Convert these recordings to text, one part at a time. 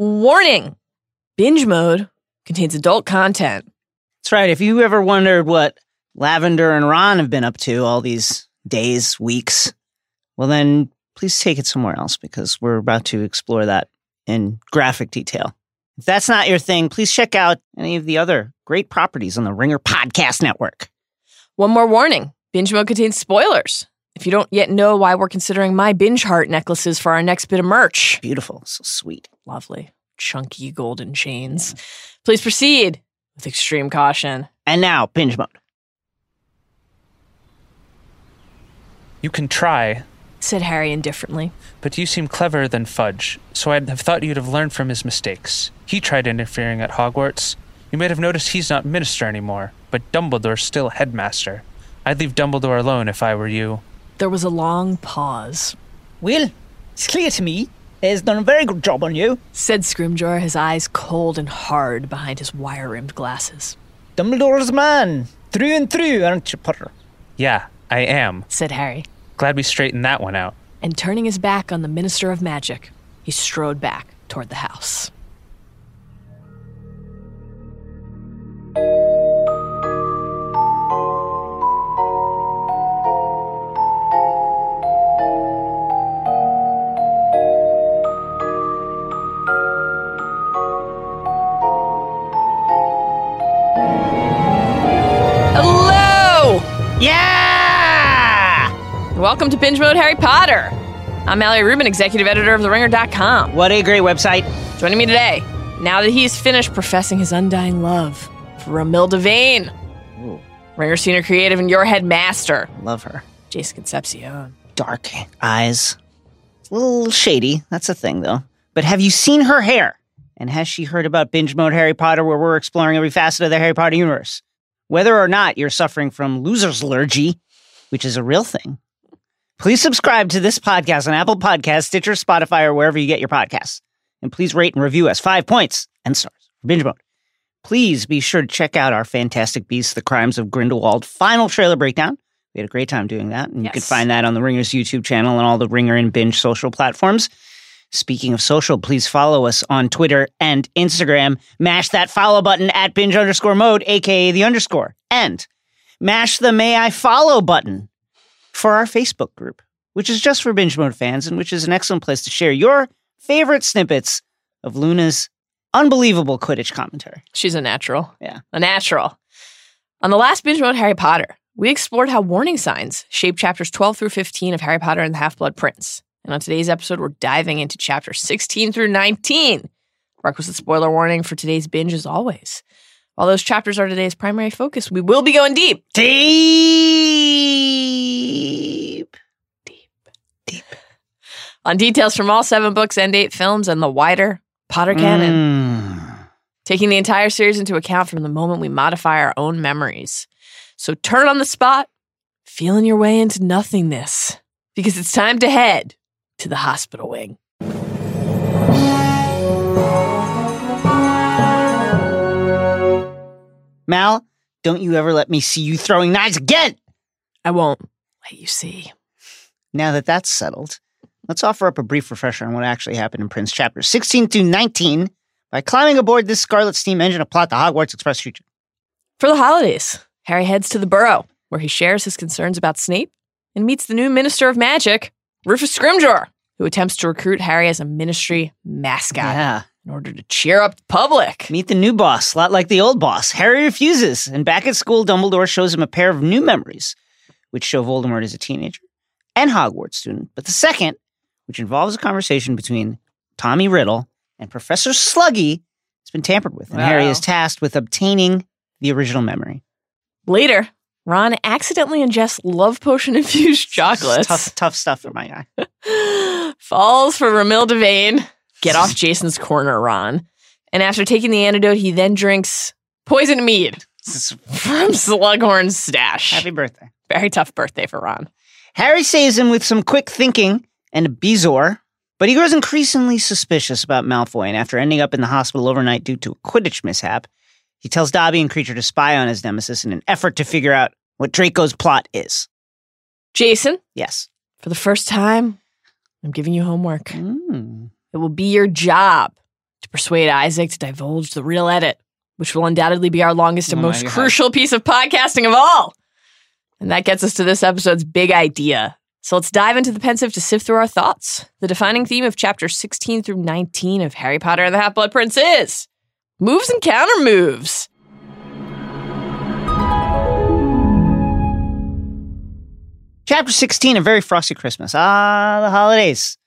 Warning binge mode contains adult content. That's right. If you ever wondered what Lavender and Ron have been up to all these days, weeks, well, then please take it somewhere else because we're about to explore that in graphic detail. If that's not your thing, please check out any of the other great properties on the Ringer Podcast Network. One more warning binge mode contains spoilers. If you don't yet know why we're considering my binge heart necklaces for our next bit of merch, Beautiful, so sweet. lovely, chunky golden chains, please proceed with extreme caution. And now, binge mode. You can try, Said Harry indifferently. but you seem cleverer than Fudge, so I'd have thought you'd have learned from his mistakes. He tried interfering at Hogwarts. You might have noticed he's not minister anymore, but Dumbledore's still headmaster. I'd leave Dumbledore alone if I were you. There was a long pause. Well, it's clear to me he's done a very good job on you. Said Scrimgeour, his eyes cold and hard behind his wire rimmed glasses. Dumbledore's man, through and through, aren't you, Potter? Yeah, I am. Said Harry. Glad we straightened that one out. And turning his back on the Minister of Magic, he strode back toward the house. Yeah! Welcome to Binge Mode Harry Potter. I'm Mallory Rubin, executive editor of TheRinger.com. What a great website. Joining me today, now that he's finished professing his undying love for Romilda Vane, Ooh, Ringer senior creative and your headmaster, love her. Jason Concepcion. Dark eyes. It's a little shady. That's a thing, though. But have you seen her hair? And has she heard about binge mode Harry Potter, where we're exploring every facet of the Harry Potter universe? Whether or not you're suffering from loser's allergy, which is a real thing, please subscribe to this podcast on Apple Podcasts, Stitcher, Spotify, or wherever you get your podcasts. And please rate and review us five points and stars for binge mode. Please be sure to check out our Fantastic Beasts: The Crimes of Grindelwald final trailer breakdown. We had a great time doing that, and you can find that on the Ringer's YouTube channel and all the Ringer and Binge social platforms. Speaking of social, please follow us on Twitter and Instagram. Mash that follow button at binge underscore mode, aka the underscore. And mash the may I follow button for our Facebook group, which is just for binge mode fans and which is an excellent place to share your favorite snippets of Luna's unbelievable Quidditch commentary. She's a natural. Yeah. A natural. On the last Binge Mode Harry Potter, we explored how warning signs shape chapters 12 through 15 of Harry Potter and the Half Blood Prince. And on today's episode, we're diving into chapter 16 through 19. Requisite spoiler warning for today's binge as always. While those chapters are today's primary focus, we will be going deep. Deep. deep. Deep. on details from all seven books and eight films and the wider Potter canon, Mm. taking the entire series into account from the moment we modify our own memories. So turn on the spot, feeling your way into nothingness, because it's time to head to the hospital wing. Mal, don't you ever let me see you throwing knives again. I won't let you see. Now that that's settled, let's offer up a brief refresher on what actually happened in Prince chapters 16 through 19 by climbing aboard this Scarlet Steam engine to plot the Hogwarts Express future. For the holidays, Harry heads to the Burrow, where he shares his concerns about Snape and meets the new Minister of Magic, Rufus Scrimgeour, who attempts to recruit Harry as a ministry mascot Yeah. in order to cheer up the public. Meet the new boss, a lot like the old boss. Harry refuses, and back at school, Dumbledore shows him a pair of new memories, which show Voldemort as a teenager and Hogwarts student. But the second, which involves a conversation between Tommy Riddle and Professor Sluggy, has been tampered with, and Harry is tasked with obtaining the original memory. Later, Ron accidentally ingests love potion infused chocolate. Tough, tough stuff for my guy. Falls for Romilda Devane. Get off Jason's corner, Ron. And after taking the antidote, he then drinks poison mead from Slughorn's stash. Happy birthday. Very tough birthday for Ron. Harry saves him with some quick thinking and a bezoar, but he grows increasingly suspicious about Malfoy, and after ending up in the hospital overnight due to a Quidditch mishap, he tells Dobby and Kreacher to spy on his nemesis in an effort to figure out what Draco's plot is. Jason, Yes. for the first time, I'm giving you homework. Mm. It will be your job to to persuade Isaac to divulge the real edit, which will undoubtedly be our longest and Oh most God. crucial piece of podcasting of all. And that gets us to this episode's big idea. So let's dive into the Pensieve to sift through our thoughts. The defining theme of chapter 16 through 19 of Harry Potter and the Half Blood Prince is moves and counter moves. Chapter 16, A Very Frosty Christmas. Ah, the holidays.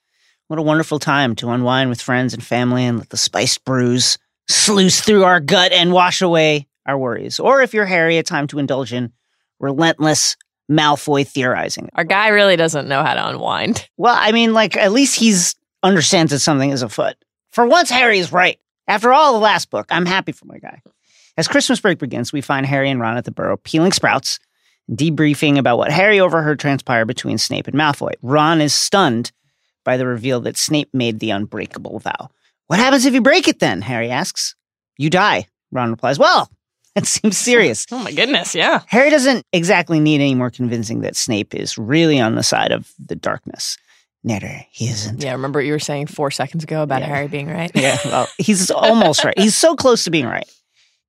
What a wonderful time to unwind with friends and family and let the spiced brews sluice through our gut and wash away our worries. Or if you're Harry, a time to indulge in relentless Malfoy theorizing. Our guy really doesn't know how to unwind. Well, I mean, like, at least he's understands that something is afoot. For once, Harry is right. After all, the last book, I'm happy for my guy. As Christmas break begins, we find Harry and Ron at the burrow peeling sprouts, debriefing about what Harry overheard transpire between Snape and Malfoy. Ron is stunned by the reveal that Snape made the unbreakable vow. What happens if you break it then? Harry asks. You die, Ron replies. Well, that seems serious. Oh my goodness, yeah. Harry doesn't exactly need any more convincing that Snape is really on the side of the darkness. Netter, he isn't. Yeah, remember what you were saying four seconds ago about Yeah. Harry being right? Yeah, well, he's almost right. He's so close to being right.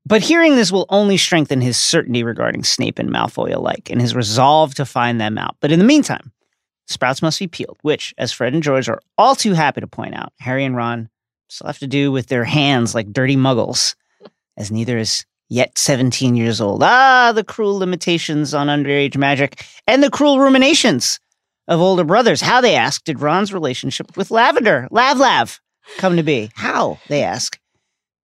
But hearing this will only strengthen his certainty regarding Snape and Malfoy alike and his resolve to find them out. But in the meantime, sprouts must be peeled, which, as Fred and George are all too happy to point out, Harry and Ron still have to do with their hands like dirty muggles, as neither is yet 17 years old. Ah, the cruel limitations on underage magic and the cruel ruminations of older brothers. How, they ask, did Ron's relationship with Lavender, Lav Lav, come to be? How, they ask.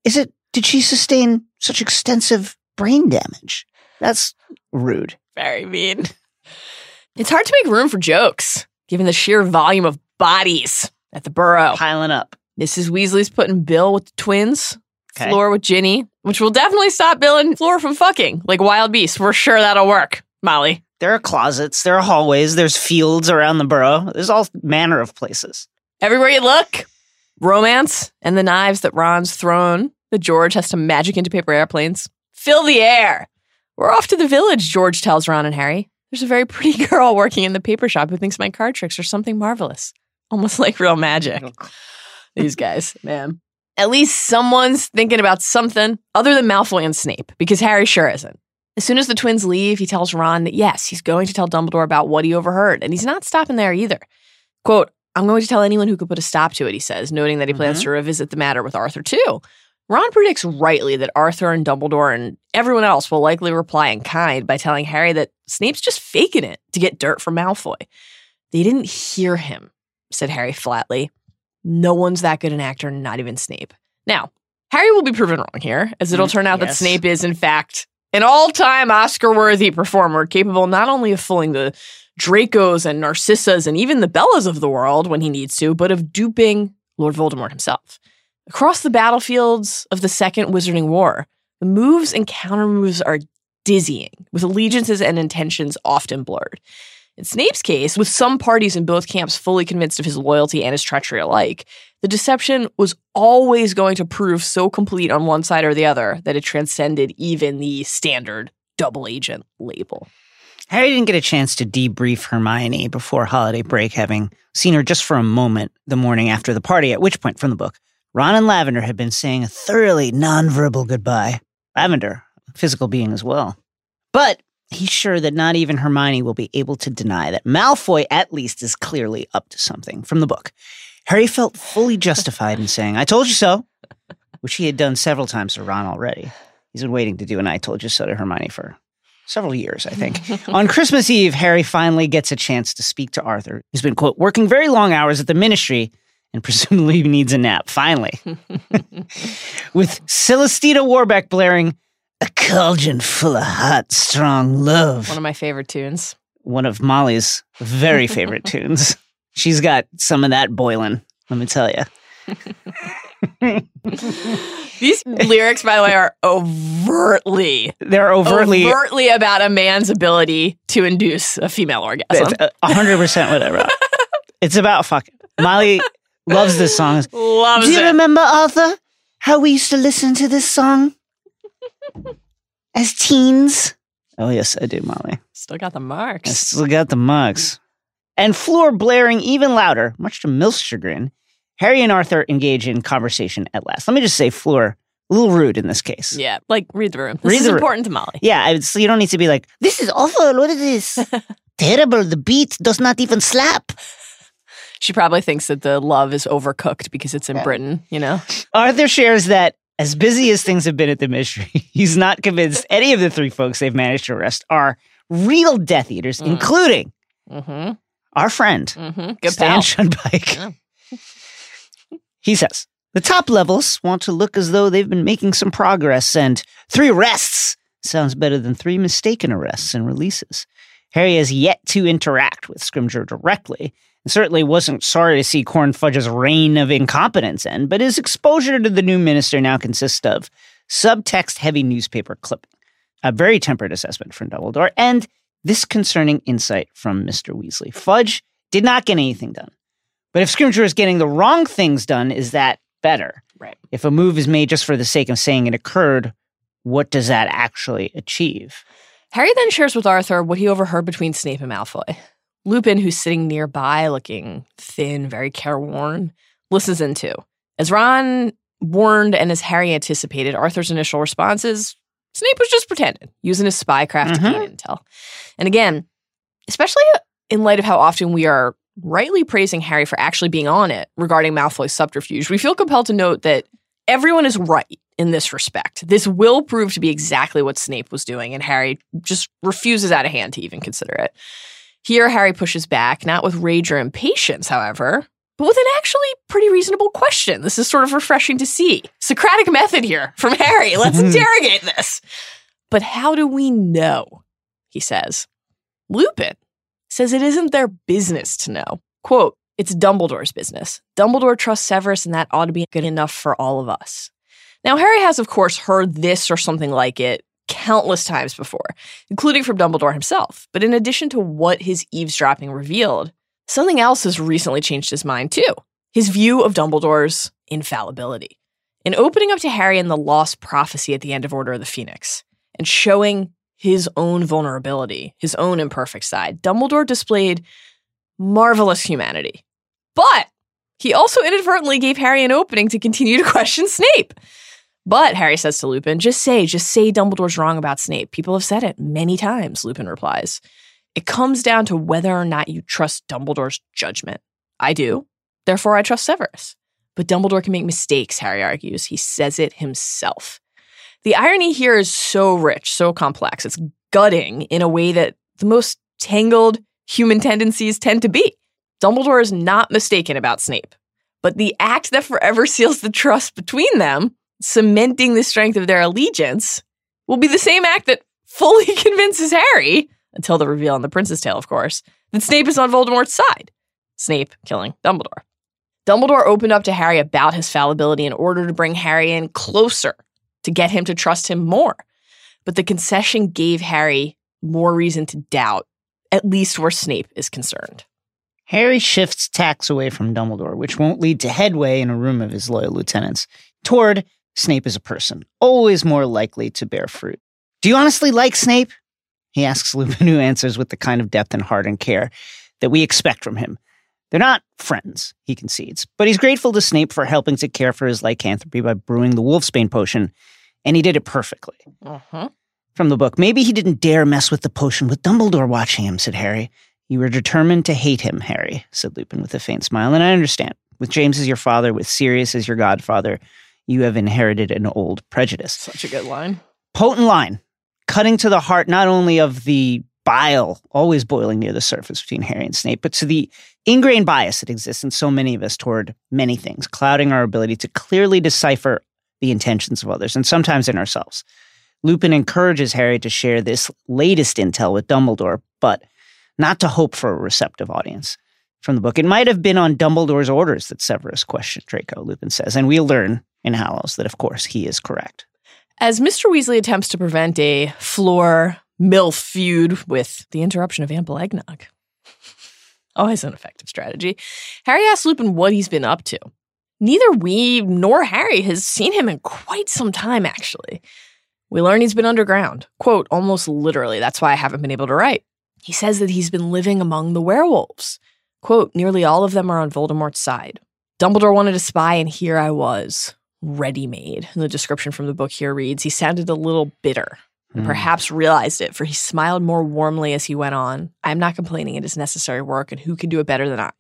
Is it, did she sustain such extensive brain damage? That's rude. Very mean. It's hard to make room for jokes, given the sheer volume of bodies at the burrow. Piling up. Mrs. Weasley's putting Bill with the twins, Okay. Fleur with Ginny, which will definitely stop Bill and Fleur from fucking like wild beasts. We're sure that'll work, Molly. There are closets, there are hallways, there's fields around the burrow. There's all manner of places. Everywhere you look, romance and the knives that Ron's thrown that George has to magic into paper airplanes fill the air. We're off to the village, George tells Ron and Harry. There's a very pretty girl working in the paper shop who thinks my card tricks are something marvelous, almost like real magic. These guys, man. At least someone's thinking about something other than Malfoy and Snape, because Harry sure isn't. As soon as the twins leave, he tells Ron that yes, he's going to tell Dumbledore about what he overheard, and he's not stopping there either. Quote, I'm going to tell anyone who could put a stop to it, he says, noting that he plans Mhm. to revisit the matter with Arthur too. Ron predicts rightly that Arthur and Dumbledore and everyone else will likely reply in kind by telling Harry that Snape's just faking it to get dirt from Malfoy. They didn't hear him, said Harry flatly. No one's that good an actor, not even Snape. Now, Harry will be proven wrong here, as it'll Mm, turn out that. Snape is, in fact, an all time Oscar worthy performer capable not only of fooling the Dracos and Narcissas and even the Bellas of the world when he needs to, but of duping Lord Voldemort himself. Across the battlefields of the Second Wizarding War, the moves and countermoves are dizzying, with allegiances and intentions often blurred. In Snape's case, with some parties in both camps fully convinced of his loyalty and his treachery alike, the deception was always going to prove so complete on one side or the other that it transcended even the standard double agent label. Harry didn't get a chance to debrief Hermione before holiday break, having seen her just for a moment the morning after the party, at which point from the book, Ron and Lavender had been saying a thoroughly nonverbal goodbye. Lavender, physical being as well. But he's sure that not even Hermione will be able to deny that Malfoy at least is clearly up to something from the book. Harry felt fully justified in saying, I told you so, which he had done several times to Ron already. He's been waiting to do an I told you so to Hermione for several years, I think. On Christmas Eve, Harry finally gets a chance to speak to Arthur, who's been, quote, working very long hours at the ministry and presumably needs a nap, finally. With Celestina Warbeck blaring, a cauldron full of hot, strong love. One of my favorite tunes. One of Molly's very favorite tunes. She's got some of that boiling, let me tell you. These lyrics, by the way, are overtly, They're overtly overtly about a man's ability to induce a female orgasm. Hundred percent what I wrote. It's about fucking. Molly loves this song. Loves Do you it. remember Arthur? How we used to listen to this song as teens? Oh yes, I do, Molly. Still got the marks. I marks. still got the marks. And Fleur blaring even louder, much to Mil's chagrin. Harry and Arthur engage in conversation at last. Let me just say, Fleur a little rude in this case. Yeah, like read the room. This Read is the room. important to Molly. Yeah, I- so you don't need to be like, this is awful. What is this? Terrible. The beat does not even slap. She probably thinks that the love is overcooked because it's in Britain, you know? Arthur shares that as busy as things have been at the mystery, he's not convinced any of the three folks they've managed to arrest are real Death Eaters, Mm. including Mm-hmm. our friend, Mm-hmm. Good Stan. Shunpike. Yeah. he says, the top levels want to look as though they've been making some progress, and three arrests sounds better than three mistaken arrests and releases. Harry has yet to interact with Scrimgeour directly, and certainly wasn't sorry to see Corn Fudge's reign of incompetence end, but his exposure to the new minister now consists of subtext heavy newspaper clipping, a very tempered assessment from Dumbledore, and this concerning insight from Mr. Weasley. Fudge did not get anything done. But if Scrimgeour is getting the wrong things done, is that better? Right. If a move is made just for the sake of saying it occurred, what does that actually achieve? Harry then shares with Arthur what he overheard between Snape and Malfoy. Lupin, who's sitting nearby, looking thin, very careworn, listens in too. As Ron warned and as Harry anticipated, Arthur's initial response is Snape was just pretending, using his spycraft to mm-hmm. gain intel. And again, especially in light of how often we are rightly praising Harry for actually being on it regarding Malfoy's subterfuge, we feel compelled to note that everyone is right in this respect. This will prove to be exactly what Snape was doing, and Harry just refuses out of hand to even consider it. Here, Harry pushes back, not with rage or impatience, however, but with an actually pretty reasonable question. This is sort of refreshing to see. Socratic method here from Harry. Let's hmm. interrogate this. But how do we know? He says. Lupin says it isn't their business to know. Quote, it's Dumbledore's business. Dumbledore trusts Severus, and that ought to be good enough for all of us. Now, Harry has, of course, heard this or something like it countless times before, including from Dumbledore himself. But in addition to what his eavesdropping revealed, something else has recently changed his mind, too his view of Dumbledore's infallibility. In opening up to Harry and the lost prophecy at the end of Order of the Phoenix and showing his own vulnerability, his own imperfect side, Dumbledore displayed marvelous humanity. But he also inadvertently gave Harry an opening to continue to question Snape. But Harry says to Lupin, just say, just say Dumbledore's wrong about Snape. People have said it many times, Lupin replies. It comes down to whether or not you trust Dumbledore's judgment. I do. Therefore, I trust Severus. But Dumbledore can make mistakes, Harry argues. He says it himself. The irony here is so rich, so complex. It's gutting in a way that the most tangled human tendencies tend to be. Dumbledore is not mistaken about Snape. But the act that forever seals the trust between them, cementing the strength of their allegiance, will be the same act that fully convinces Harry, until the reveal in The Prince's Tale, of course, that Snape is on Voldemort's side. Snape killing Dumbledore. Dumbledore opened up to Harry about his fallibility in order to bring Harry in closer, to get him to trust him more. But the concession gave Harry more reason to doubt, at least where Snape is concerned. Harry shifts tacks away from Dumbledore, which won't lead to headway in a room of his loyal lieutenants, toward Snape is a person, always more likely to bear fruit. Do you honestly like Snape? He asks Lupin, who answers with the kind of depth and heart and care that we expect from him. They're not friends, he concedes, but he's grateful to Snape for helping to care for his lycanthropy by brewing the Wolfsbane potion, and he did it perfectly. Uh-huh. From the book, maybe he didn't dare mess with the potion with Dumbledore watching him, said Harry. You were determined to hate him, Harry, said Lupin with a faint smile, and I understand. With James as your father, with Sirius as your godfather, you have inherited an old prejudice. Such a good line. Potent line, cutting to the heart not only of the bile always boiling near the surface between Harry and Snape, but to the ingrained bias that exists in so many of us toward many things, clouding our ability to clearly decipher the intentions of others, and sometimes in ourselves. Lupin encourages Harry to share this latest intel with Dumbledore, but not to hope for a receptive audience. From the book, it might have been on Dumbledore's orders that Severus questioned Draco, Lupin says, and we'll learn in Hallows that, of course, he is correct. As Mr. Weasley attempts to prevent a Fleur MILF feud with the interruption of ample eggnog. Always an effective strategy. Harry asks Lupin what he's been up to. Neither we nor Harry has seen him in quite some time, actually. We learn he's been underground. Quote, almost literally. That's why I haven't been able to write. He says that he's been living among the werewolves. Quote, nearly all of them are on Voldemort's side. Dumbledore wanted a spy, and here I was, ready made. And the description from the book here reads He sounded a little bitter, and Hmm. perhaps realized it, for he smiled more warmly as he went on. I am not complaining, it is necessary work, and who can do it better than I?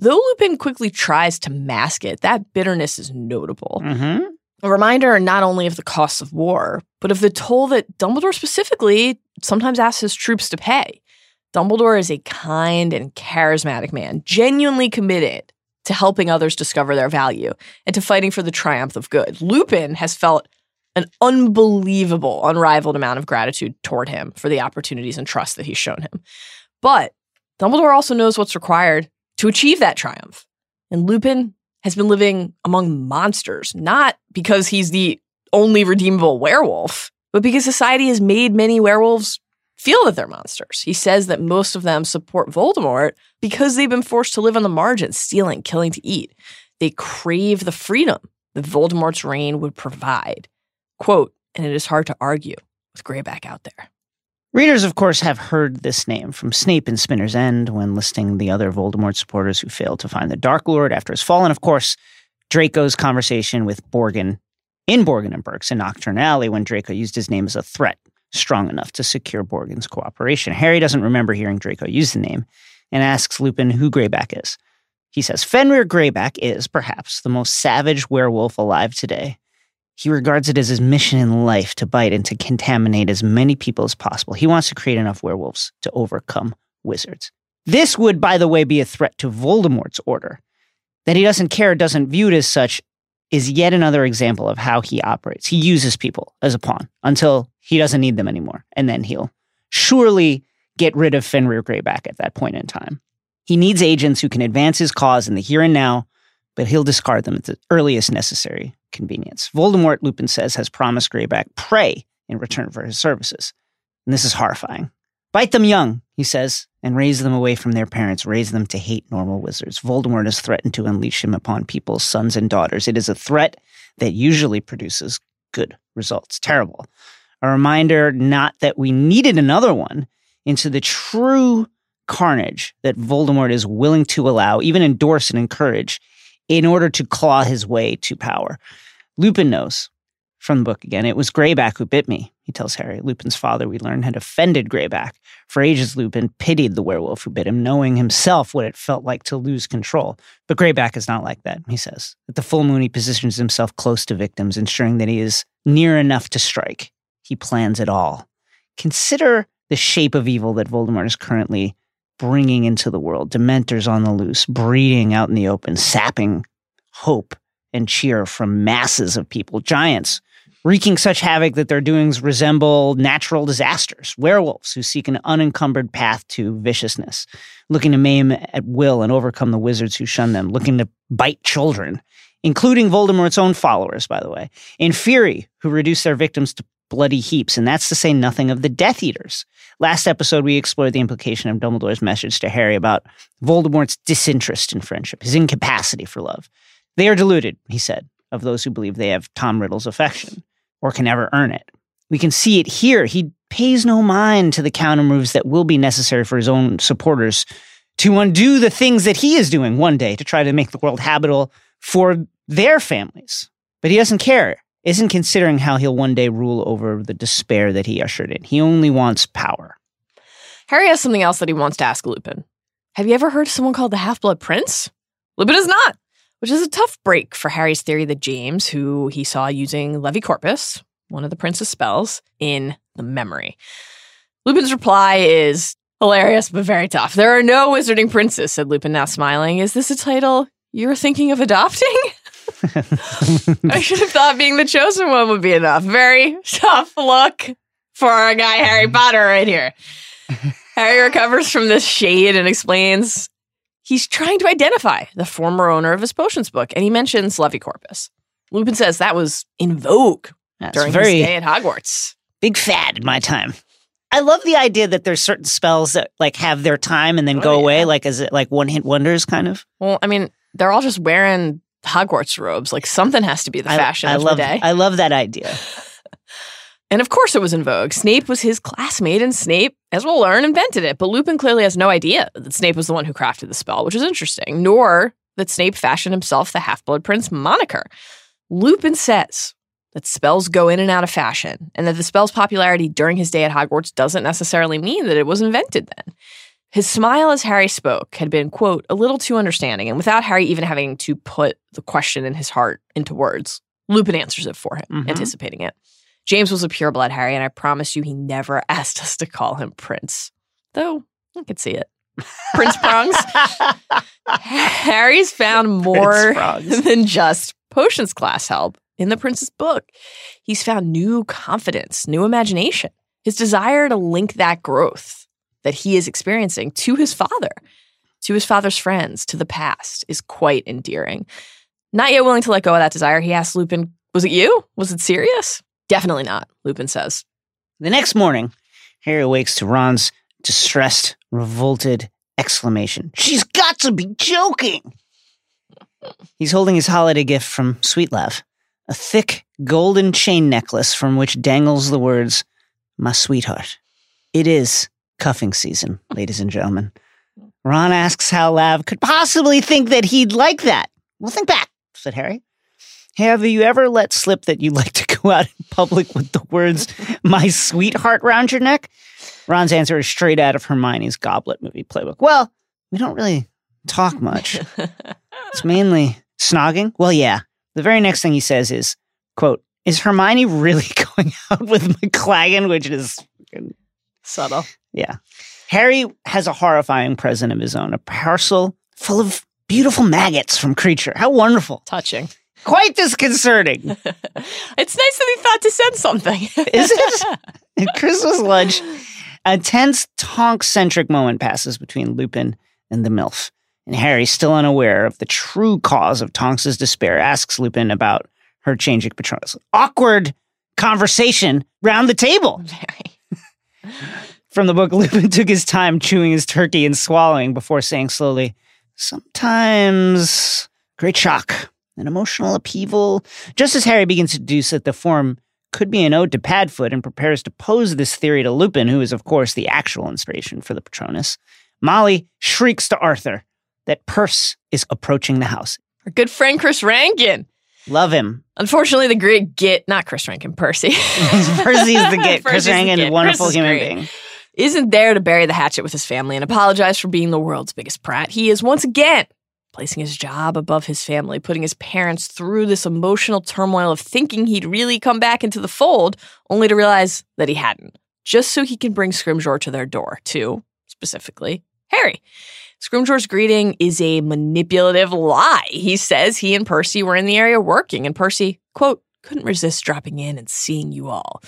Though Lupin quickly tries to mask it, that bitterness is notable. Mm-hmm. A reminder not only of the costs of war, but of the toll that Dumbledore specifically sometimes asks his troops to pay. Dumbledore is a kind and charismatic man, genuinely committed to helping others discover their value and to fighting for the triumph of good. Lupin has felt an unbelievable, unrivaled amount of gratitude toward him for the opportunities and trust that he's shown him. But Dumbledore also knows what's required to achieve that triumph. And Lupin has been living among monsters, not because he's the only redeemable werewolf, but because society has made many werewolves feel that they're monsters. He says that most of them support Voldemort because they've been forced to live on the margins, stealing, killing to eat. They crave the freedom that Voldemort's reign would provide. Quote, and it is hard to argue with Greyback out there. Readers, of course, have heard this name from Snape in Spinner's End when listing the other Voldemort supporters who failed to find the Dark Lord after his fall, and of course, Draco's conversation with Borgin in Borgin and Burke's in Knockturn Alley when Draco used his name as a threat strong enough to secure Borgin's cooperation. Harry doesn't remember hearing Draco use the name and asks Lupin who Greyback is. He says Fenrir Greyback is, perhaps, the most savage werewolf alive today. He regards it as his mission in life to bite and to contaminate as many people as possible. He wants to create enough werewolves to overcome wizards. This would, by the way, be a threat to Voldemort's order. That he doesn't care, doesn't view it as such, is yet another example of how he operates. He uses people as a pawn until he doesn't need them anymore, and then he'll surely get rid of Fenrir Greyback at that point in time. He needs agents who can advance his cause in the here and now, but he'll discard them at the earliest necessary convenience. Voldemort, Lupin says, has promised Greyback prey in return for his services. And this is horrifying. Bite them young, he says, and raise them away from their parents, raise them to hate normal wizards. Voldemort has threatened to unleash him upon people's sons and daughters. It is a threat that usually produces good results. Terrible. A reminder not that we needed another one into the true carnage that Voldemort is willing to allow, even endorse and encourage, in order to claw his way to power. Lupin knows from the book again. It was Greyback who bit me, he tells Harry. Lupin's father, we learn, had offended Greyback. For ages, Lupin pitied the werewolf who bit him, knowing himself what it felt like to lose control. But Greyback is not like that, he says. At the full moon, he positions himself close to victims, ensuring that he is near enough to strike. He plans it all. Consider the shape of evil that Voldemort is currently bringing into the world. Dementors on the loose, breeding out in the open, sapping hope and cheer from masses of people. Giants wreaking such havoc that their doings resemble natural disasters. Werewolves who seek an unencumbered path to viciousness, looking to maim at will and overcome the wizards who shun them, looking to bite children, including Voldemort's own followers, by the way. Inferi, who reduce their victims to bloody heaps, and that's to say nothing of the Death Eaters. Last episode, we explored the implication of Dumbledore's message to Harry about Voldemort's disinterest in friendship, his incapacity for love. They are deluded, he said, of those who believe they have Tom Riddle's affection or can ever earn it. We can see it here. He pays no mind to the counter moves that will be necessary for his own supporters to undo the things that he is doing one day to try to make the world habitable for their families. But he doesn't care, isn't considering how he'll one day rule over the despair that he ushered in. He only wants power. Harry has something else that he wants to ask Lupin. Have you ever heard of someone called the Half Blood Prince? Lupin is not, which is a tough break for Harry's theory that James, who he saw using Levicorpus, one of the prince's spells, in the memory. Lupin's reply is hilarious but very tough. There are no wizarding princes, said Lupin, now smiling. Is this a title you're thinking of adopting? I should have thought being the chosen one would be enough. Very tough look for a guy Harry mm-hmm. Potter right here. Harry recovers from this shade and explains he's trying to identify the former owner of his potions book, and he mentions Levicorpus. Lupin says that was in vogue That's during very his stay at Hogwarts. big fad in my time. I love the idea that there's certain spells that like have their time and then Oh, go yeah. away, like as it like one hit wonders, kind of. Well, I mean, they're all just wearing Hogwarts robes. Like something has to be the I- fashion I, of love, the day. I love that idea. And of course it was in vogue. Snape was his classmate, and Snape, as we'll learn, invented it. But Lupin clearly has no idea that Snape was the one who crafted the spell, which is interesting, nor that Snape fashioned himself the Half Blood Prince moniker. Lupin says that spells go in and out of fashion, and that the spell's popularity during his day at Hogwarts doesn't necessarily mean that it was invented then. His smile as Harry spoke had been, quote, a little too understanding, and without Harry even having to put the question in his heart into words, Lupin answers it for him, Mhm. anticipating it. James was a pureblood Harry, and I promise you he never asked us to call him Prince. Though I could see it. Prince Prongs. Harry's found more than just potions class help in the prince's book. He's found new confidence, new imagination, his desire to link that growth that he is experiencing to his father, to his father's friends, to the past is quite endearing. Not yet willing to let go of that desire, he asks Lupin, Was it you? Was it Sirius? Definitely not, Lupin says. The next morning, Harry awakes to Ron's distressed, revolted exclamation. She's got to be joking! He's holding his holiday gift from Sweetlav, a thick golden chain necklace from which dangles the words, My sweetheart. It is cuffing season, ladies and gentlemen. Ron asks how Lav could possibly think that he'd like that. Well, think back, said Harry. Have you ever let slip that you like to go out in public with the words, my sweetheart round your neck? Ron's answer is straight out of Hermione's Goblet movie playbook. Well, we don't really talk much. It's mainly snogging. Well, yeah. The very next thing he says is, quote, is Hermione really going out with McLaggen? Which is, Subtle. yeah. Harry has a horrifying present of his own, a parcel full of beautiful maggots from Kreacher. How wonderful. Touching. Quite disconcerting. It's nice that he thought to send something. Is it? At Christmas lunch, a tense Tonk centric moment passes between Lupin and the MILF. And Harry, still unaware of the true cause of Tonks' despair, asks Lupin about her changing Patronus. Awkward conversation round the table. Very. From the book, Lupin took his time chewing his turkey and swallowing before saying slowly, Sometimes great shock, an emotional upheaval. Just as Harry begins to deduce that the form could be an ode to Padfoot and prepares to pose this theory to Lupin, who is, of course, the actual inspiration for the Patronus, Molly shrieks to Arthur that Percy is approaching the house. Our good friend Chris Rankin. Love him. Unfortunately, the great git, not Chris Rankin, Percy. Percy is the git. Chris Percy's the Rankin, git. wonderful Chris is human great. being. Isn't there to bury the hatchet with his family and apologize for being the world's biggest prat. He is once again placing his job above his family, putting his parents through this emotional turmoil of thinking he'd really come back into the fold, only to realize that he hadn't, just so he can bring Scrimgeour to their door, too, specifically, Harry. Scrimgeour's greeting is a manipulative lie. He says he and Percy were in the area working, and Percy, quote, couldn't resist dropping in and seeing you all.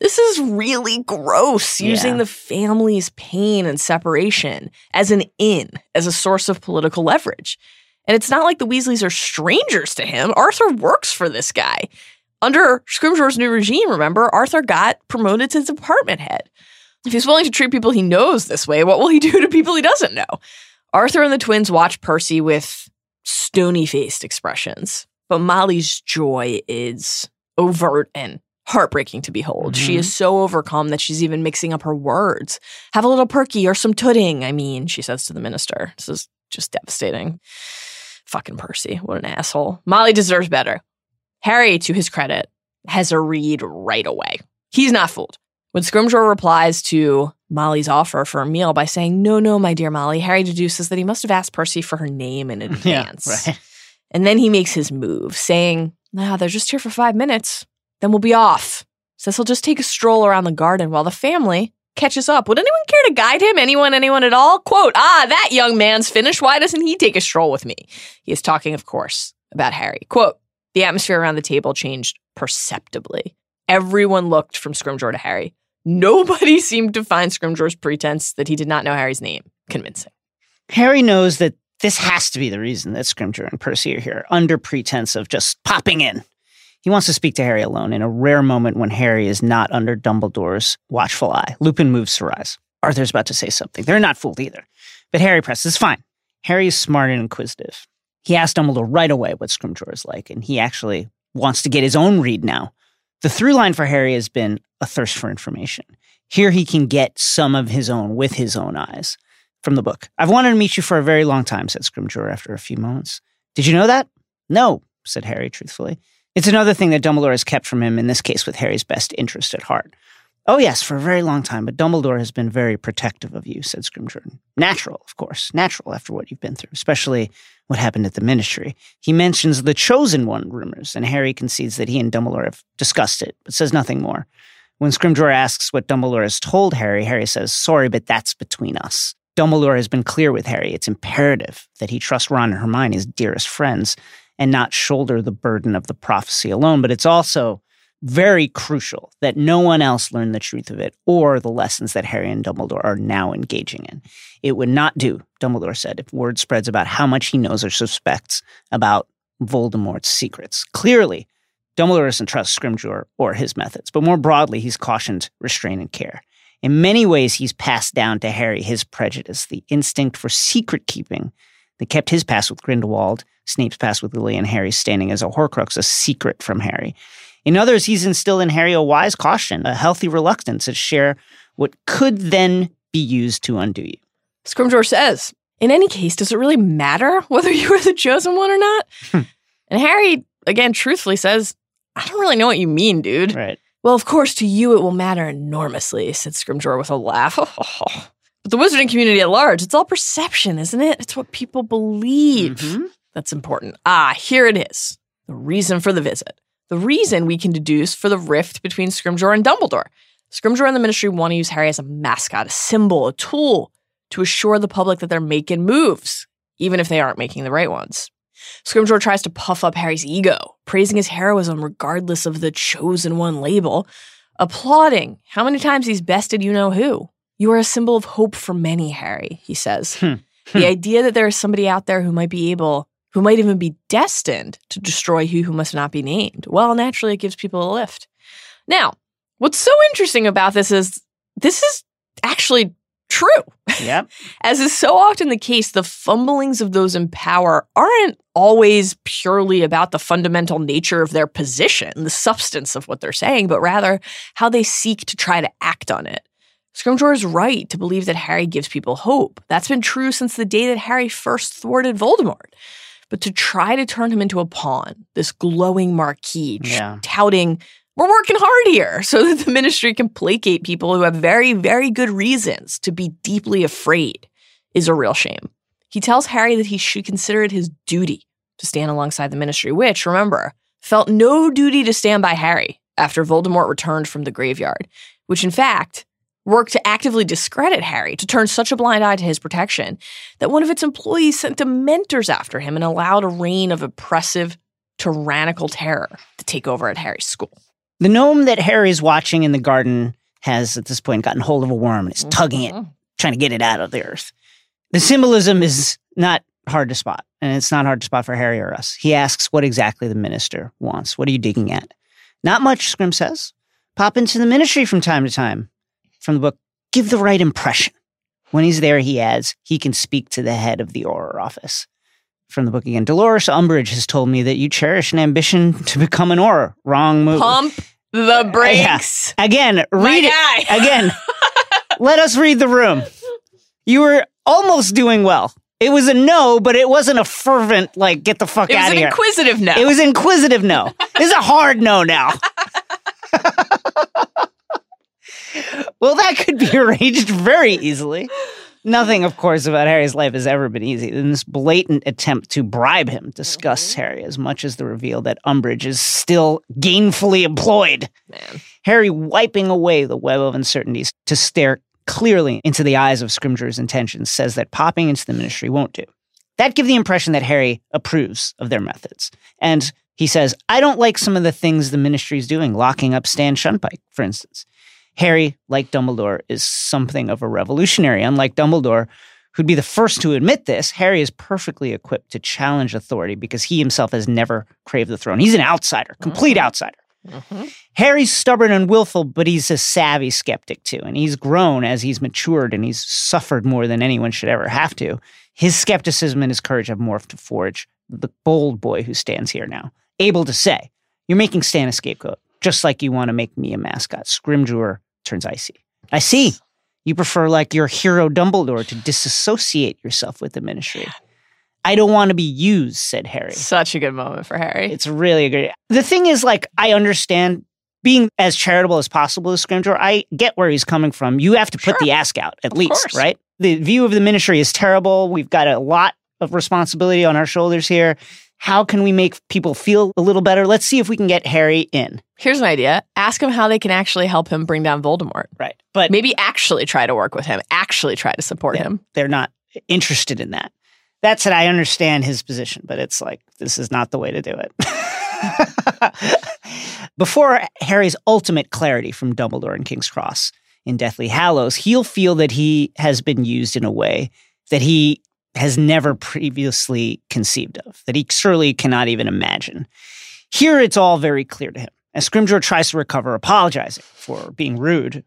This is really gross, using Yeah. the family's pain and separation as an in, as a source of political leverage. And it's not like the Weasleys are strangers to him. Arthur works for this guy. Under Scrimgeour's new regime, remember, Arthur got promoted to department head. If he's willing to treat people he knows this way, what will he do to people he doesn't know? Arthur and the twins watch Percy with stony faced expressions, but Molly's joy is overt and heartbreaking to behold. She Mhm. is so overcome that she's even mixing up her words. Have a little perky or some pudding, I mean, she says to the minister. This is just devastating. Fucking Percy. What an asshole. Molly deserves better. Harry, to his credit, has a read right away. He's not fooled. When Scrimgeour replies to Molly's offer for a meal by saying, No, no, my dear Molly, Harry deduces that he must have asked Percy for her name in advance. right. And then he makes his move, saying, Nah, they're just here for five minutes. Then we'll be off. Says he'll just take a stroll around the garden while the family catches up. Would anyone care to guide him? Anyone, anyone at all? Quote, ah, that young man's finished. Why doesn't he take a stroll with me? He is talking, of course, about Harry. Quote, the atmosphere around the table changed perceptibly. Everyone looked from Scrimgeour to Harry. Nobody seemed to find Scrimgeour's pretense that he did not know Harry's name convincing. Harry knows that this has to be the reason that Scrimgeour and Percy are here, under pretense of just popping in. He wants to speak to Harry alone in a rare moment when Harry is not under Dumbledore's watchful eye. Lupin moves to rise. Arthur's about to say something. They're not fooled either. But Harry presses, fine. Harry is smart and inquisitive. He asks Dumbledore right away what Scrimgeour is like, and he actually wants to get his own read now. The through line for Harry has been a thirst for information. Here he can get some of his own with his own eyes from the book. I've wanted to meet you for a very long time, said Scrimgeour after a few moments. Did you know that? No, said Harry truthfully. It's another thing that Dumbledore has kept from him, in this case with Harry's best interest at heart. Oh, yes, for a very long time, but Dumbledore has been very protective of you, said Scrimgeour. Natural, of course, natural after what you've been through, especially what happened at the ministry. He mentions the Chosen One rumors, and Harry concedes that he and Dumbledore have discussed it, but says nothing more. When Scrimgeour asks what Dumbledore has told Harry, Harry says, Sorry, but that's between us. Dumbledore has been clear with Harry. It's imperative that he trust Ron and Hermione as dearest friends and not shoulder the burden of the prophecy alone. But it's also very crucial that no one else learn the truth of it or the lessons that Harry and Dumbledore are now engaging in. It would not do, Dumbledore said, if word spreads about how much he knows or suspects about Voldemort's secrets. Clearly, Dumbledore doesn't trust Scrimgeour or his methods, but more broadly, he's cautioned restraint and care. In many ways, he's passed down to Harry his prejudice, the instinct for secret keeping that kept his past with Grindelwald, Snape's past with Lily, and Harry's standing as a Horcrux a secret from Harry. In others, he's instilled in Harry a wise caution, a healthy reluctance to share what could then be used to undo you. Scrimgeour says, In any case, does it really matter whether you are the chosen one or not? Hmm. and Harry, again, truthfully says, I don't really know what you mean, dude. Right. Well, of course, to you it will matter enormously, said Scrimgeour with a laugh. but the wizarding community at large, it's all perception, isn't it? It's what people believe Mhm. that's important. Ah, here it is. The reason for the visit. The reason we can deduce for the rift between Scrimgeour and Dumbledore. Scrimgeour and the Ministry want to use Harry as a mascot, a symbol, a tool to assure the public that they're making moves, even if they aren't making the right ones. Scrimgeour tries to puff up Harry's ego, praising his heroism regardless of the chosen one label, applauding how many times he's bested you know who. You are a symbol of hope for many, Harry, he says. Hmm. the idea that there is somebody out there who might be able, who might even be destined to destroy he who must not be named, well, naturally it gives people a lift. Now, what's so interesting about this is this is actually true. Yep. As is so often the case, the fumblings of those in power aren't always purely about the fundamental nature of their position, the substance of what they're saying, but rather how they seek to try to act on it. Scrimgeour is right to believe that Harry gives people hope. That's been true since the day that Harry first thwarted Voldemort. But to try to turn him into a pawn, this glowing marquis, Yeah. touting, we're working hard here so that the ministry can placate people who have very, very good reasons to be deeply afraid, is a real shame. He tells Harry that he should consider it his duty to stand alongside the ministry, which, remember, felt no duty to stand by Harry after Voldemort returned from the graveyard, which in fact worked to actively discredit Harry, to turn such a blind eye to his protection, that one of its employees sent dementors after him and allowed a reign of oppressive, tyrannical terror to take over at Harry's school. The gnome that Harry's watching in the garden has, at this point, gotten hold of a worm and is tugging it, mm-hmm. trying to get it out of the earth. The symbolism is not hard to spot, and it's not hard to spot for Harry or us. He asks what exactly the minister wants. What are you digging at? Not much, Scrim says. Pop into the ministry from time to time. From the book, give the right impression. When he's there, he adds, he can speak to the head of the Auror office. From the book again, Dolores Umbridge has told me that you cherish an ambition to become an Auror. Wrong move. Pump the uh, brakes. Again, read it again. Let us read the room. You were almost doing well. It was a no, but it wasn't a fervent like get the fuck It was out of an here. inquisitive no. It was inquisitive no. This is a hard no now. well, that could be arranged very easily. Nothing, of course, about Harry's life has ever been easy. And this blatant attempt to bribe him disgusts mm-hmm. Harry as much as the reveal that Umbridge is still gainfully employed. Man. Harry wiping away the web of uncertainties to stare clearly into the eyes of Scrimgeour's intentions says that popping into the ministry won't do. That give the impression that Harry approves of their methods. And he says, I don't like some of the things the ministry is doing, locking up Stan Shunpike, for instance. Harry, like Dumbledore, is something of a revolutionary. Unlike Dumbledore, who'd be the first to admit this, Harry is perfectly equipped to challenge authority because he himself has never craved the throne. He's an outsider, complete mm-hmm. outsider. Mm-hmm. Harry's stubborn and willful, but he's a savvy skeptic too. And he's grown as he's matured and he's suffered more than anyone should ever have to. His skepticism and his courage have morphed to Forge, the bold boy who stands here now, able to say, You're making Stan a scapegoat, just like you want to make me a mascot. Scrimgeour turns icy. I see. You prefer, like your hero Dumbledore, to disassociate yourself with the ministry. I don't want to be used, said Harry. Such a good moment for Harry. It's really a great. The thing is, like, I understand being as charitable as possible to Scrimgeour. I get where he's coming from. You have to put Sure. the ask out, at Of least, course. right? The view of the ministry is terrible. We've got a lot of responsibility on our shoulders here. How can we make people feel a little better? Let's see if we can get Harry in. Here's an idea. Ask him how they can actually help him bring down Voldemort. Right. But Maybe actually try to work with him, actually try to support Yeah. him. they're not interested in that. That said, I understand his position, but it's like, this is not the way to do it. Before Harry's ultimate clarity from Dumbledore and King's Cross in Deathly Hallows, he'll feel that he has been used in a way that he has never previously conceived of, that he surely cannot even imagine. Here, it's all very clear to him. As Scrimgeour tries to recover, apologizing for being rude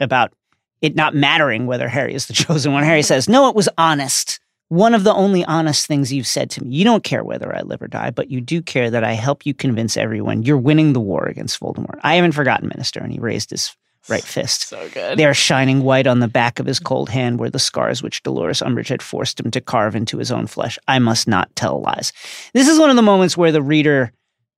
about it not mattering whether Harry is the chosen one. Harry says, No, it was honest. One of the only honest things you've said to me. You don't care whether I live or die, but you do care that I help you convince everyone you're winning the war against Voldemort. I haven't forgotten, Minister. And he raised his right fist. So good. They are shining white on the back of his cold hand were the scars which Dolores Umbridge had forced him to carve into his own flesh. I must not tell lies. This is one of the moments where the reader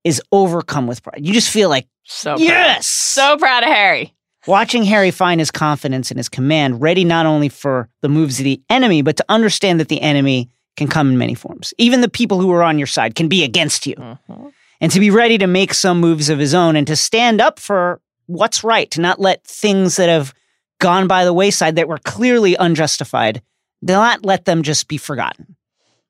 is overcome with pride. You just feel like, So proud. yes! So proud of Harry. Watching Harry find his confidence in his command, ready not only for the moves of the enemy, but to understand that the enemy can come in many forms. Even the people who are on your side can be against you. Mhm. And to be ready to make some moves of his own and to stand up for what's right, to not let things that have gone by the wayside that were clearly unjustified, not let them just be forgotten.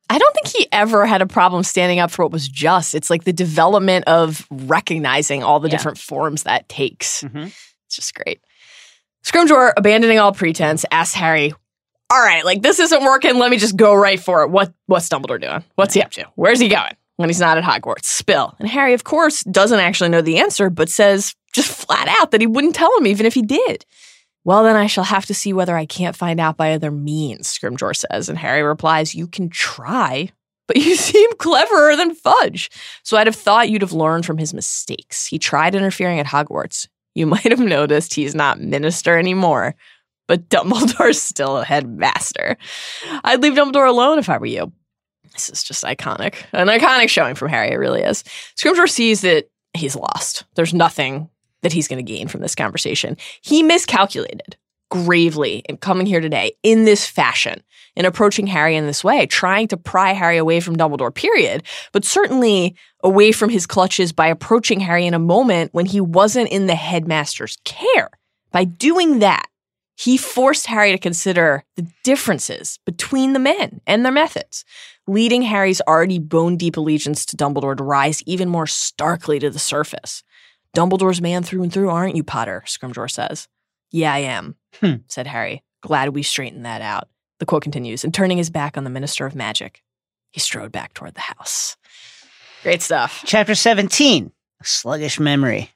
I don't think he ever had a problem standing up for what was just. It's like the development of recognizing all the Yeah. different forms that takes. Mm-hmm. It's just great. Scrimgeour, abandoning all pretense, asks Harry, All right, like this isn't working. Let me just go right for it. What what's Dumbledore doing? What's he mm-hmm. up to? Where's he going when he's not at Hogwarts? Spill. And Harry, of course, doesn't actually know the answer, but says just flat out that he wouldn't tell him even if he did. Well, then I shall have to see whether I can't find out by other means, Scrimgeour says. And Harry replies, You can try, but you seem cleverer than Fudge. So I'd have thought you'd have learned from his mistakes. He tried interfering at Hogwarts. You might have noticed he's not minister anymore, but Dumbledore's still a headmaster. I'd leave Dumbledore alone if I were you. This is just iconic. An iconic showing from Harry, it really is. Scrimgeour sees that he's lost. There's nothing that he's going to gain from this conversation. He miscalculated gravely in coming here today in this fashion, in approaching Harry in this way, trying to pry Harry away from Dumbledore, period, but certainly away from his clutches by approaching Harry in a moment when he wasn't in the headmaster's care. By doing that, he forced Harry to consider the differences between the men and their methods, leading Harry's already bone deep allegiance to Dumbledore to rise even more starkly to the surface. Dumbledore's man through and through, aren't you, Potter? Scrimgeour says. Yeah, I am, Hmm. said Harry. Glad we straightened that out. The quote continues, and turning his back on the Minister of Magic, he strode back toward the house. Great stuff. Chapter 17 A Sluggish Memory.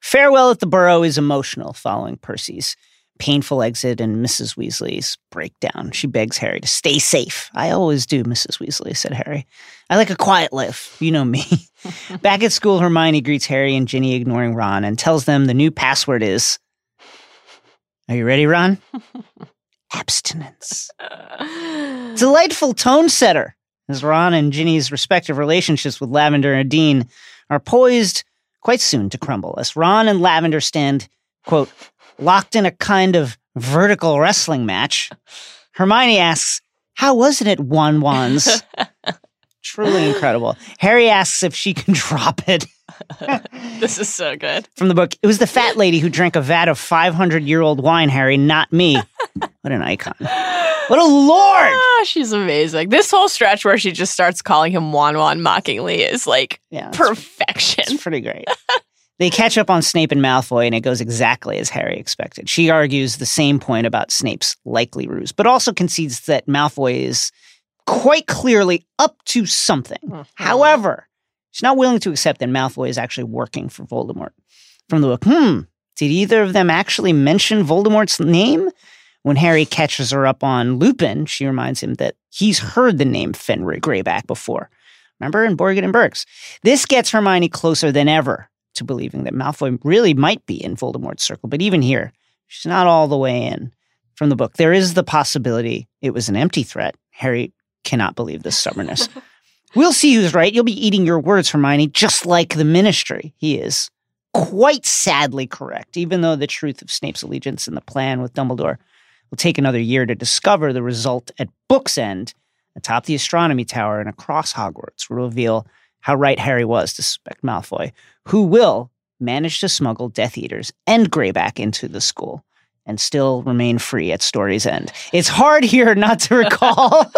Farewell at the Burrow is emotional following Percy's painful exit and Mrs. Weasley's breakdown. She begs Harry to stay safe. I always do, Mrs. Weasley, said Harry. I like a quiet life. You know me. Back at school, Hermione greets Harry and Ginny, ignoring Ron, and tells them the new password is. Are you ready, Ron? Abstinence. Delightful tone setter as Ron and Ginny's respective relationships with Lavender and Dean are poised quite soon to crumble as Ron and Lavender stand, quote, locked in a kind of vertical wrestling match. Hermione asks, How wasn't it one ones? Truly incredible. Harry asks if she can drop it. this is so good. From the book, it was the fat lady who drank a vat of 500 year old wine, Harry, not me. What an icon. What a lord! Ah, she's amazing. This whole stretch where she just starts calling him Won-Won mockingly is like Yeah, it's, perfection. it's pretty great. They catch up on Snape and Malfoy, and it goes exactly as Harry expected. She argues the same point about Snape's likely ruse, but also concedes that Malfoy is quite clearly up to something. Mhm. However, she's not willing to accept that Malfoy is actually working for Voldemort. From the book, hmm, did either of them actually mention Voldemort's name? When Harry catches her up on Lupin, she reminds him that he's heard the name Fenrir Greyback before. Remember in Borgin and Burkes? This gets Hermione closer than ever to believing that Malfoy really might be in Voldemort's circle, but even here, she's not all the way in. From the book, there is the possibility it was an empty threat. Harry cannot believe this stubbornness. we'll see who's right. You'll be eating your words, Hermione, just like the ministry. He is quite sadly correct, even though the truth of Snape's allegiance and the plan with Dumbledore will take another year to discover. The result at book's end, atop the astronomy tower and across Hogwarts, will reveal how right Harry was to suspect Malfoy, who will manage to smuggle Death Eaters and Greyback into the school and still remain free at story's end. It's hard here not to recall.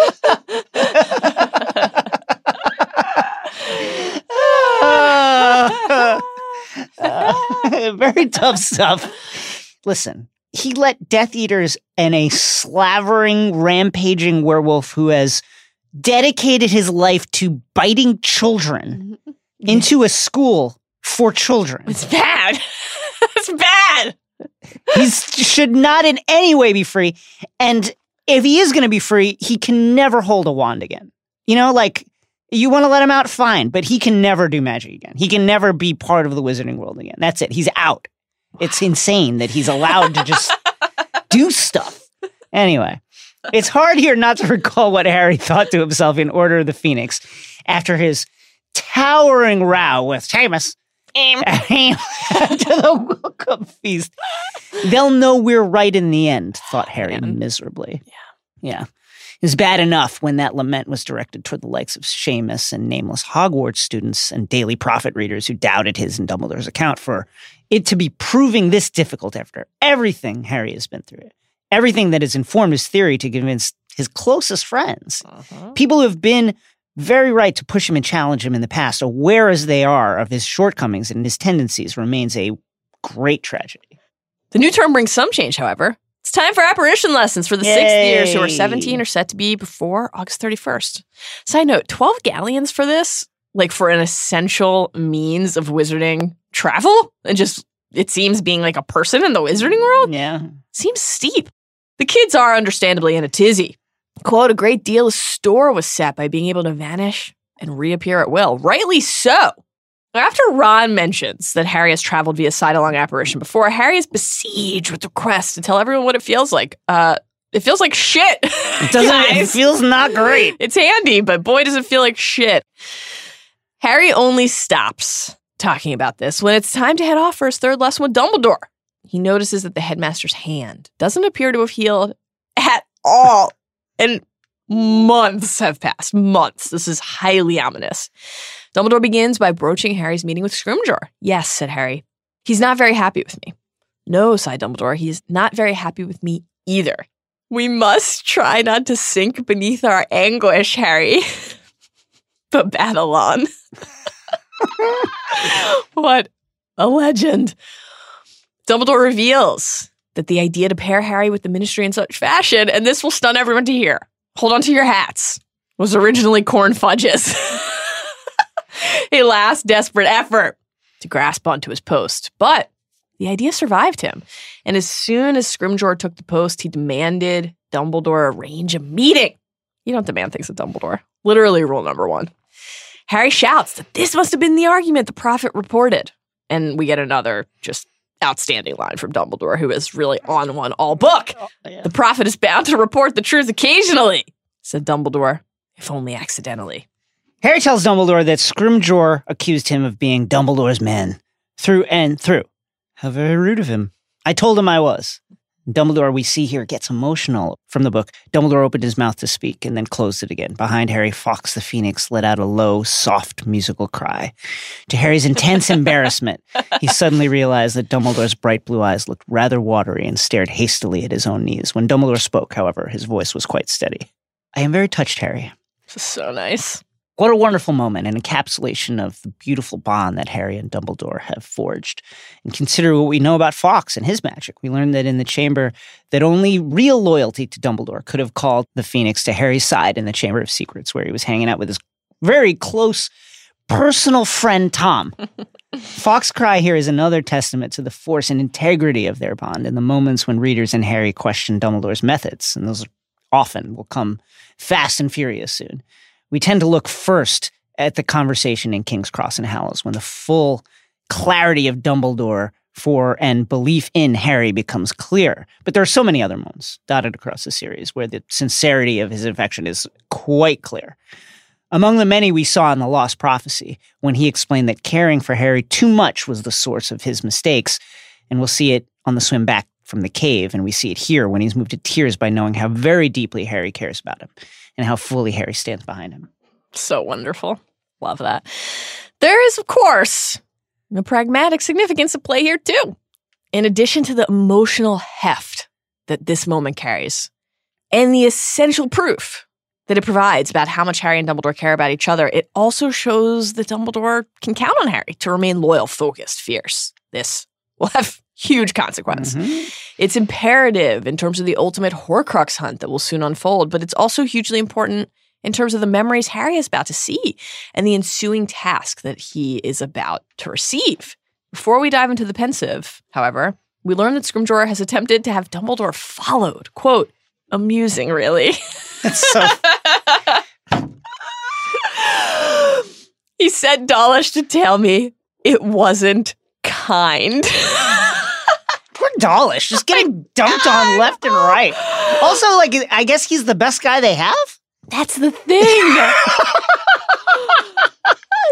Very tough stuff. Listen, he let Death Eaters and a slavering, rampaging werewolf who has dedicated his life to biting children mm-hmm. into a school for children. It's bad. it's bad. He should not in any way be free. And if he is going to be free, he can never hold a wand again. You know, like you want to let him out, fine, but he can never do magic again. He can never be part of the wizarding world again. That's it. He's out. It's insane that he's allowed to just do stuff. Anyway, it's hard here not to recall what Harry thought to himself in Order of the Phoenix after his towering row with Seamus after the welcome feast. They'll know we're right in the end, thought Harry miserably. Yeah. Yeah. It was bad enough when that lament was directed toward the likes of Seamus and nameless Hogwarts students and Daily Prophet readers who doubted his and Dumbledore's account for it to be proving this difficult after everything Harry has been through. Everything that has informed his theory to convince his closest friends. Mm-hmm. People who have been very right to push him and challenge him in the past, aware as they are of his shortcomings and his tendencies, remains a great tragedy. The new term brings some change, however. It's time for apparition lessons for the sixth years who are 17 are set to be before August 31st. Side note 12 galleons for this, like for an essential means of wizarding travel, and just it seems being like a person in the wizarding world Yeah. seems steep. The kids are understandably in a tizzy. Quote, a great deal of store was set by being able to vanish and reappear at will. Rightly so. After Ron mentions that Harry has traveled via side-along apparition before, Harry is besieged with requests to tell everyone what it feels like. Uh, it feels like shit. It doesn't, it feels not great. It's handy, but boy, does it feel like shit. Harry only stops talking about this when it's time to head off for his third lesson with Dumbledore. He notices that the headmaster's hand doesn't appear to have healed at all. And months have passed. Months. This is highly ominous. Dumbledore begins by broaching Harry's meeting with Scrimgeour. Yes, said Harry. He's not very happy with me. No, sighed Dumbledore. He's not very happy with me either. We must try not to sink beneath our anguish, Harry. but battle on. what a legend. Dumbledore reveals that the idea to pair Harry with the ministry in such fashion, and this will stun everyone to hear, hold on to your hats, was originally corn fudges. a last desperate effort to grasp onto his post. But the idea survived him. And as soon as Scrimgeour took the post, he demanded Dumbledore arrange a meeting. You don't demand things of Dumbledore. Literally, rule number one. Harry shouts that this must have been the argument the prophet reported. And we get another just outstanding line from Dumbledore, who is really on one all book. Oh, the prophet is bound to report the truth occasionally, said Dumbledore, if only accidentally. Harry tells Dumbledore that Scrimgeour accused him of being Dumbledore's man through and through. How very rude of him. I told him I was. Dumbledore, we see here, gets emotional from the book. Dumbledore opened his mouth to speak and then closed it again. Behind Harry, Fawkes the Phoenix let out a low, soft musical cry. To Harry's intense embarrassment, he suddenly realized that Dumbledore's bright blue eyes looked rather watery and stared hastily at his own knees. When Dumbledore spoke, however, his voice was quite steady. I am very touched, Harry. This is so nice. What a wonderful moment, an encapsulation of the beautiful bond that Harry and Dumbledore have forged. And consider what we know about Fawkes and his magic. We learned that in the chamber that only real loyalty to Dumbledore could have called the Phoenix to Harry's side in the Chamber of Secrets, where he was hanging out with his very close personal friend Tom. Fawkes Cry here is another testament to the force and integrity of their bond in the moments when readers and Harry question Dumbledore's methods, and those often will come fast and furious soon. We tend to look first at the conversation in King's Cross and Hallows when the full clarity of Dumbledore for and belief in Harry becomes clear. But there are so many other moments dotted across the series where the sincerity of his affection is quite clear. Among the many we saw in The Lost Prophecy, when he explained that caring for Harry too much was the source of his mistakes, and we'll see it on the swim back from the cave, and we see it here when he's moved to tears by knowing how very deeply Harry cares about him and how fully Harry stands behind him. So wonderful. Love that. There is, of course, a pragmatic significance at play here, too. In addition to the emotional heft that this moment carries, and the essential proof that it provides about how much Harry and Dumbledore care about each other, it also shows that Dumbledore can count on Harry to remain loyal, focused, fierce. This will have huge consequence. Mhm. It's imperative in terms of the ultimate Horcrux hunt that will soon unfold, but it's also hugely important in terms of the memories Harry is about to see and the ensuing task that he is about to receive. Before we dive into the Pensieve, however, we learn that Scrimgeour has attempted to have Dumbledore followed. Quote, amusing, really. So he sent Dawlish to tell me it wasn't kind. Dawlish, just oh getting dumped on left and right. Also, like, I guess he's the best guy they have. That's the thing.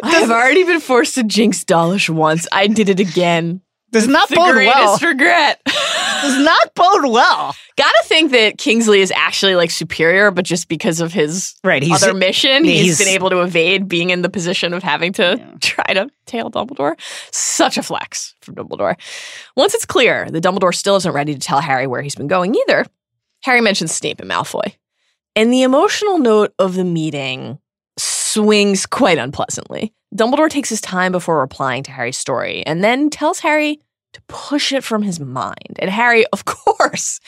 I have already been forced to jinx Dawlish once. I did it again. Does not The bode greatest well. regret. Does not bode well. Gotta think that Kingsley is actually like superior, but just because of his Right, he's other mission, he's he's- been able to evade being in the position of having to Yeah. try to tail Dumbledore. Such a flex from Dumbledore. Once it's clear that Dumbledore still isn't ready to tell Harry where he's been going either, Harry mentions Snape and Malfoy. And the emotional note of the meeting swings quite unpleasantly. Dumbledore takes his time before replying to Harry's story and then tells Harry push it from his mind. And Harry, of course,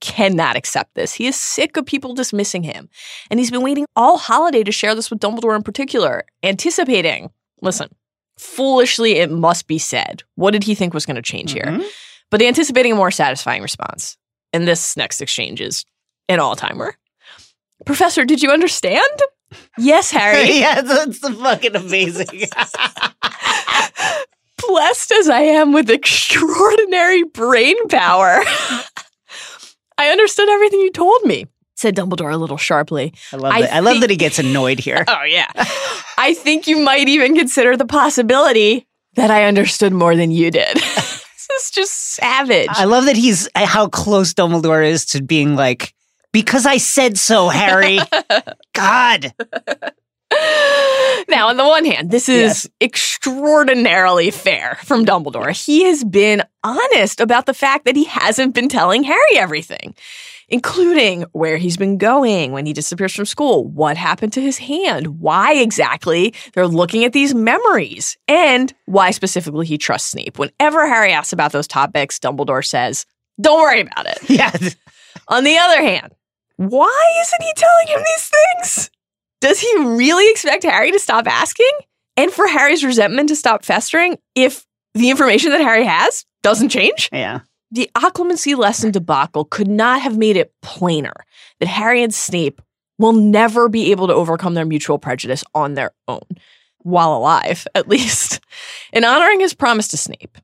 cannot accept this. He is sick of people dismissing him. And he's been waiting all holiday to share this with Dumbledore in particular, anticipating. Listen, foolishly, it must be said. What did he think was going to change here? Mhm. But anticipating a more satisfying response. And this next exchange is an all timer. Professor, did you understand? Yes, Harry. yeah, that's the fucking amazing. blessed as I am with extraordinary brain power. I understood everything you told me, said Dumbledore a little sharply. I love I that. I love that he gets annoyed here. Oh, yeah. I think you might even consider the possibility that I understood more than you did. this is just savage. I love that he's uh, how close Dumbledore is to being like, because I said so, Harry. God. Now, on the one hand, this is extraordinarily fair from Dumbledore. He has been honest about the fact that he hasn't been telling Harry everything, including where he's been going when he disappears from school, what happened to his hand, why exactly they're looking at these memories, and why specifically he trusts Snape. Whenever Harry asks about those topics, Dumbledore says, Don't worry about it. Yes. On the other hand, why isn't he telling him these things? Does he really expect Harry to stop asking? And for Harry's resentment to stop festering if the information that Harry has doesn't change? Yeah. The occlumency lesson debacle could not have made it plainer that Harry and Snape will never be able to overcome their mutual prejudice on their own, while alive, at least. In honoring his promise to Snape,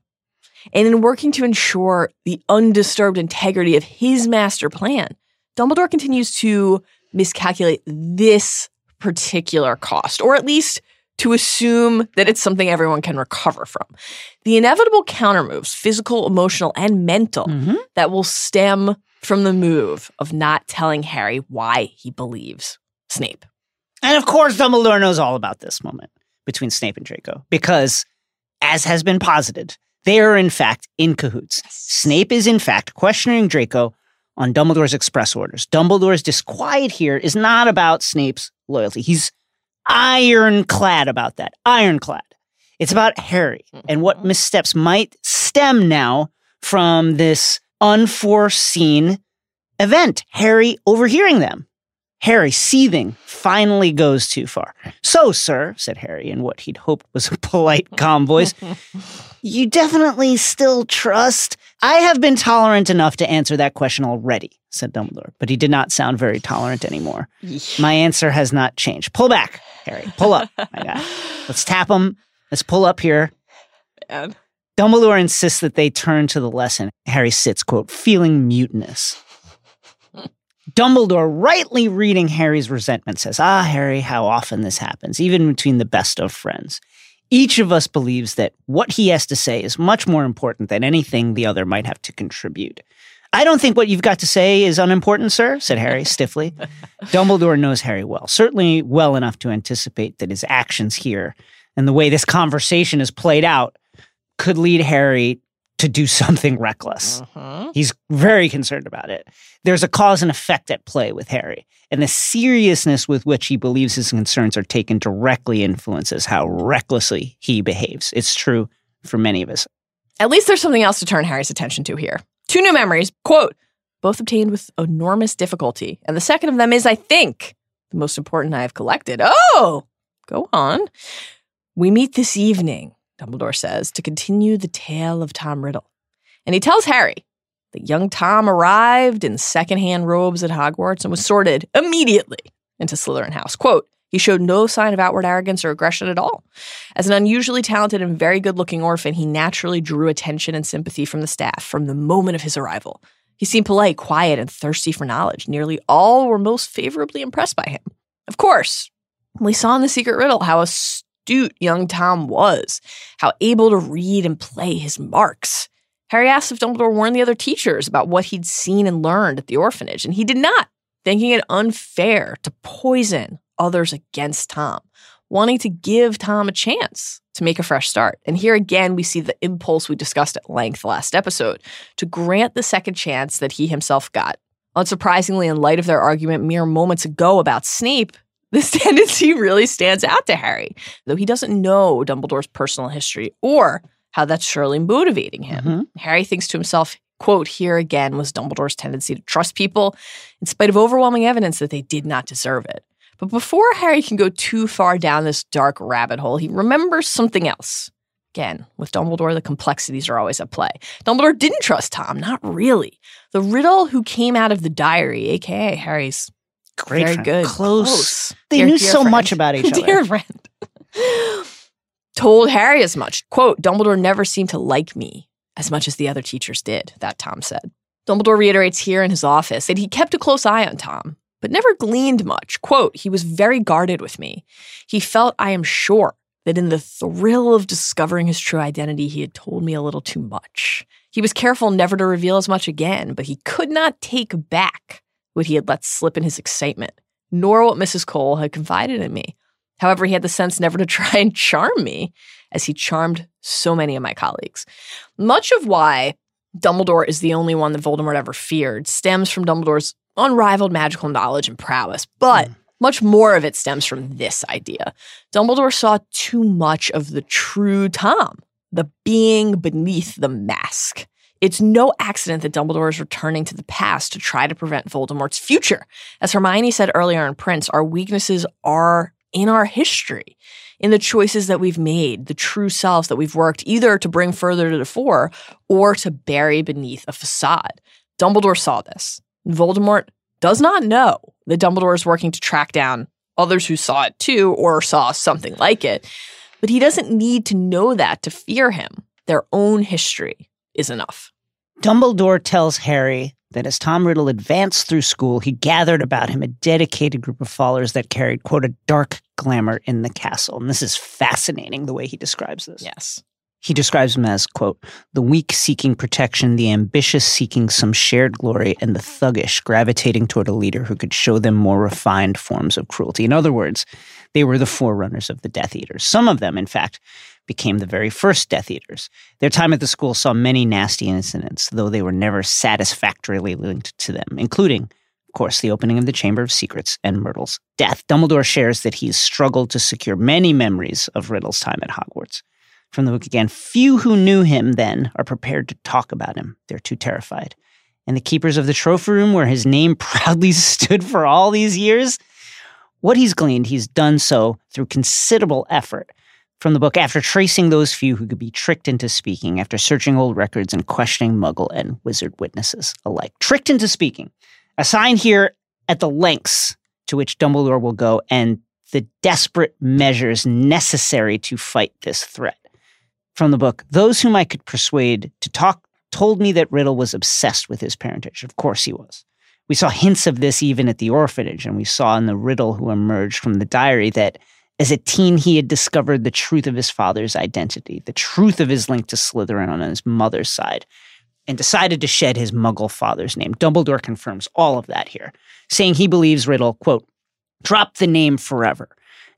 and in working to ensure the undisturbed integrity of his master plan, Dumbledore continues to miscalculate this particular cost, or at least to assume that it's something everyone can recover from. The inevitable countermoves, physical, emotional, and mental, Mhm. that will stem from the move of not telling Harry why he believes Snape. And of course, Dumbledore knows all about this moment between Snape and Draco because, as has been posited, they are in fact in cahoots. Snape is in fact questioning Draco on Dumbledore's express orders. Dumbledore's disquiet here is not about Snape's loyalty. He's ironclad about that. Ironclad. It's about Harry and what mm-hmm. missteps might stem now from this unforeseen event. Harry overhearing them. Harry, seething, finally goes too far. So, sir, said Harry in what he'd hoped was a polite, calm voice, you definitely still trust. I have been tolerant enough to answer that question already, said Dumbledore, but he did not sound very tolerant anymore. My answer has not changed. Pull back, Harry. Pull up. My guy. Let's tap him. Let's pull up here. Man. Dumbledore insists that they turn to the lesson. Harry sits, quote, feeling mutinous. Dumbledore, rightly reading Harry's resentment, says, Ah, Harry, how often this happens, even between the best of friends. Each of us believes that what he has to say is much more important than anything the other might have to contribute. I don't think what you've got to say is unimportant, sir, said Harry stiffly. Dumbledore knows Harry well, certainly well enough to anticipate that his actions here and the way this conversation is played out could lead Harry to do something reckless. Mhm. He's very concerned about it. There's a cause and effect at play with Harry, and the seriousness with which he believes his concerns are taken directly influences how recklessly he behaves. It's true for many of us. At least there's something else to turn Harry's attention to here. Two new memories, quote, both obtained with enormous difficulty. And the second of them is, I think, the most important I have collected. Oh, go on. We meet this evening, Dumbledore says, to continue the tale of Tom Riddle. And he tells Harry that young Tom arrived in secondhand robes at Hogwarts and was sorted immediately into Slytherin House. Quote, he showed no sign of outward arrogance or aggression at all. As an unusually talented and very good looking orphan, he naturally drew attention and sympathy from the staff from the moment of his arrival. He seemed polite, quiet, and thirsty for knowledge. Nearly all were most favorably impressed by him. Of course, we saw in The Secret Riddle how astute young Tom was, how able to read and play his marks. Harry asked if Dumbledore warned the other teachers about what he'd seen and learned at the orphanage, and he did not, thinking it unfair to poison others against Tom, wanting to give Tom a chance to make a fresh start. And here again, we see the impulse we discussed at length last episode to grant the second chance that he himself got. Unsurprisingly, in light of their argument mere moments ago about Snape, this tendency really stands out to Harry, though he doesn't know Dumbledore's personal history or how that's surely motivating him. Mhm. Harry thinks to himself, quote, here again was Dumbledore's tendency to trust people in spite of overwhelming evidence that they did not deserve it. But before Harry can go too far down this dark rabbit hole, he remembers something else. Again, with Dumbledore, the complexities are always at play. Dumbledore didn't trust Tom, not really. The riddle who came out of the diary, aka Harry's Great very friend. good, Close. They Dear- knew dear so friend. much about each other. Dear friend. Told Harry as much. Quote, Dumbledore never seemed to like me as much as the other teachers did, that Tom said. Dumbledore reiterates here in his office that he kept a close eye on Tom, but never gleaned much. Quote, he was very guarded with me. He felt, I am sure, that in the thrill of discovering his true identity, he had told me a little too much. He was careful never to reveal as much again, but he could not take back what he had let slip in his excitement, nor what Mrs. Cole had confided in me. However, he had the sense never to try and charm me, as he charmed so many of my colleagues. Much of why Dumbledore is the only one that Voldemort ever feared stems from Dumbledore's unrivaled magical knowledge and prowess, but hmm. much more of it stems from this idea. Dumbledore saw too much of the true Tom, the being beneath the mask. It's no accident that Dumbledore is returning to the past to try to prevent Voldemort's future. As Hermione said earlier in Prince, our weaknesses are in our history, in the choices that we've made, the true selves that we've worked either to bring further to the fore or to bury beneath a facade. Dumbledore saw this. Voldemort does not know that Dumbledore is working to track down others who saw it too or saw something like it. But he doesn't need to know that to fear him. Their own history is enough. Dumbledore tells Harry that as Tom Riddle advanced through school, he gathered about him a dedicated group of followers that carried, quote, a dark glamour in the castle. And this is fascinating the way he describes this. Yes. He describes them as, quote, the weak seeking protection, the ambitious seeking some shared glory, and the thuggish gravitating toward a leader who could show them more refined forms of cruelty. In other words, they were the forerunners of the Death Eaters. Some of them, in fact, became the very first Death Eaters. Their time at the school saw many nasty incidents, though they were never satisfactorily linked to them, including, of course, the opening of the Chamber of Secrets and Myrtle's death. Dumbledore shares that he's struggled to secure many memories of Riddle's time at Hogwarts. From the book again, few who knew him then are prepared to talk about him. They're too terrified. And the keepers of the trophy room, where his name proudly stood for all these years, what he's gleaned, he's done so through considerable effort. From the book, after tracing those few who could be tricked into speaking, after searching old records and questioning muggle and wizard witnesses alike. Tricked into speaking. A sign here at the lengths to which Dumbledore will go and the desperate measures necessary to fight this threat. From the book, those whom I could persuade to talk told me that Riddle was obsessed with his parentage. Of course he was. We saw hints of this even at the orphanage, and we saw in the Riddle who emerged from the diary that as a teen he had discovered the truth of his father's identity, the truth of his link to Slytherin on his mother's side, and decided to shed his muggle father's name. Dumbledore confirms all of that here, saying he believes Riddle, quote, dropped the name forever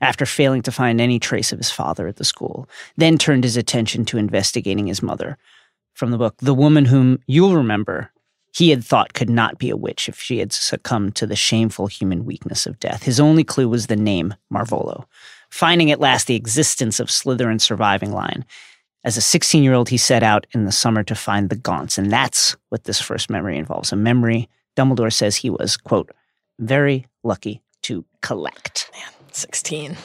after failing to find any trace of his father at the school, then turned his attention to investigating his mother. From the book, the woman whom you'll remember he had thought could not be a witch if she had succumbed to the shameful human weakness of death. His only clue was the name Marvolo. Finding at last the existence of Slytherin's surviving line. As a 16 year old, he set out in the summer to find the Gaunts, and that's what this first memory involves. A memory Dumbledore says he was, quote, very lucky to collect. Man, 16.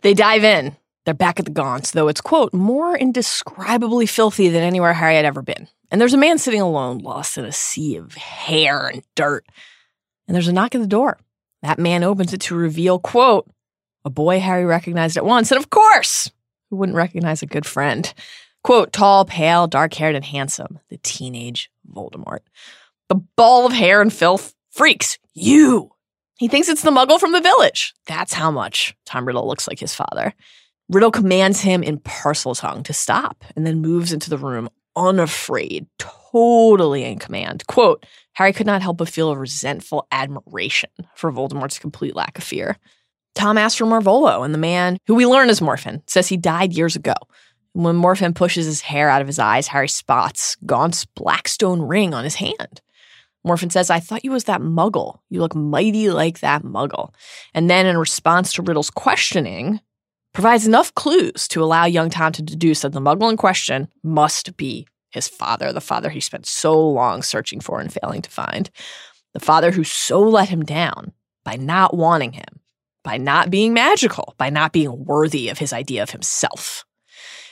They dive in. They're back at the Gaunts, though it's, quote, more indescribably filthy than anywhere Harry had ever been. And there's a man sitting alone, lost in a sea of hair and dirt. And there's a knock at the door. That man opens it to reveal, quote, a boy Harry recognized at once. And of course, who wouldn't recognize a good friend? Quote, tall, pale, dark haired, and handsome, the teenage Voldemort. The ball of hair and filth freaks you. He thinks it's the muggle from the village. That's how much Tom Riddle looks like his father. Riddle commands him in Parseltongue to stop and then moves into the room unafraid, totally in command. Quote, Harry could not help but feel a resentful admiration for Voldemort's complete lack of fear. Tom asks for Marvolo, and the man, who we learn is Morphin, says he died years ago. When Morphin pushes his hair out of his eyes, Harry spots Gaunt's blackstone ring on his hand. Morphin says, I thought you was that muggle. You look mighty like that muggle. And then, in response to Riddle's questioning, provides enough clues to allow young Tom to deduce that the muggle in question must be his father, the father he spent so long searching for and failing to find, the father who so let him down by not wanting him, by not being magical, by not being worthy of his idea of himself.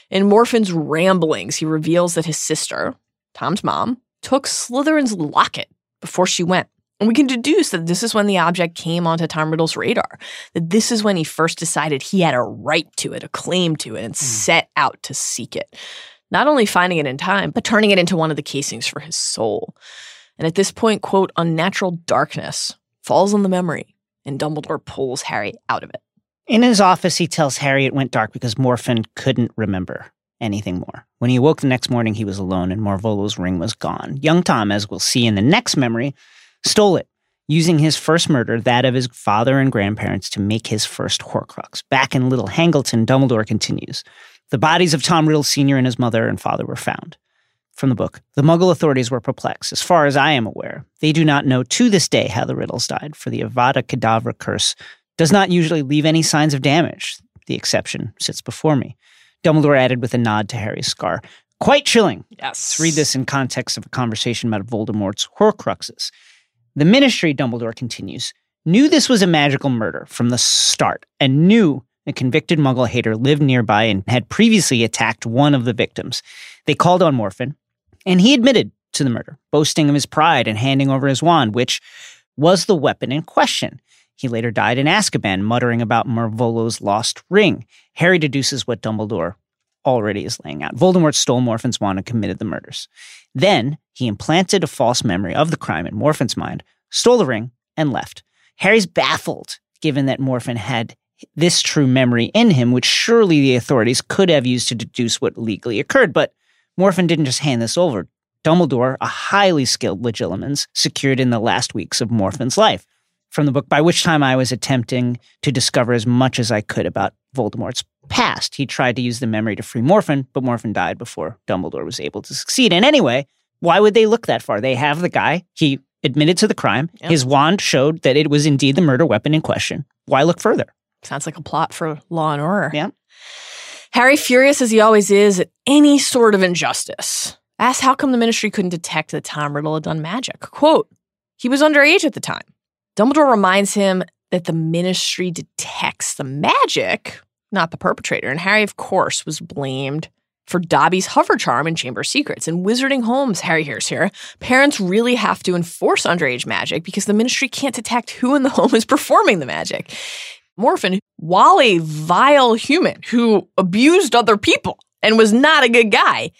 In Morphin's ramblings, he reveals that his sister, Tom's mom, took Slytherin's locket before she went and we can deduce that this is when the object came onto Tom Riddle's radar, that this is when he first decided he had a right to it, a claim to it, and mm. set out to seek it. Not only finding it in time, but turning it into one of the casings for his soul. And at this point, quote, unnatural darkness falls on the memory, and Dumbledore pulls Harry out of it. In his office, he tells Harry it went dark because Morphin couldn't remember anything more. When he awoke the next morning, he was alone and Marvolo's ring was gone. Young Tom, as we'll see in the next memory, stole it, using his first murder, that of his father and grandparents, to make his first Horcrux. Back in Little Hangleton, Dumbledore continues. The bodies of Tom Riddle Sr. and his mother and father were found. From the book, the Muggle authorities were perplexed. As far as I am aware, they do not know to this day how the Riddles died, for the Avada Kedavra curse does not usually leave any signs of damage. The exception sits before me. Dumbledore added with a nod to Harry's scar. Quite chilling. Yes. Read this in context of a conversation about Voldemort's Horcruxes. The ministry, Dumbledore continues, knew this was a magical murder from the start and knew a convicted muggle hater lived nearby and had previously attacked one of the victims. They called on Morphin, and he admitted to the murder, boasting of his pride and handing over his wand, which was the weapon in question. He later died in Azkaban, muttering about Marvolo's lost ring. Harry deduces what Dumbledore already is laying out. Voldemort stole Morphin's wand and committed the murders. Then he implanted a false memory of the crime in Morphin's mind, stole the ring, and left. Harry's baffled, given that Morphin had this true memory in him, which surely the authorities could have used to deduce what legally occurred. But Morphin didn't just hand this over. Dumbledore, a highly skilled legilimens, secured in the last weeks of Morphin's life. From the book, by which time I was attempting to discover as much as I could about Voldemort's past. He tried to use the memory to free Morphin, but Morphin died before Dumbledore was able to succeed. And anyway, why would they look that far? They have the guy. He admitted to the crime. Yep. His wand showed that it was indeed the murder weapon in question. Why look further? Sounds like a plot for Law and Order. Yeah. Harry, furious as he always is at any sort of injustice, asks how come the ministry couldn't detect that Tom Riddle had done magic. Quote, he was underage at the time. Dumbledore reminds him that the ministry detects the magic, not the perpetrator. And Harry, of course, was blamed for Dobby's hover charm in Chamber Secrets. In Wizarding Homes, Harry hears here, parents really have to enforce underage magic because the ministry can't detect who in the home is performing the magic. Morphin, while a vile human who abused other people, and was not a good guy,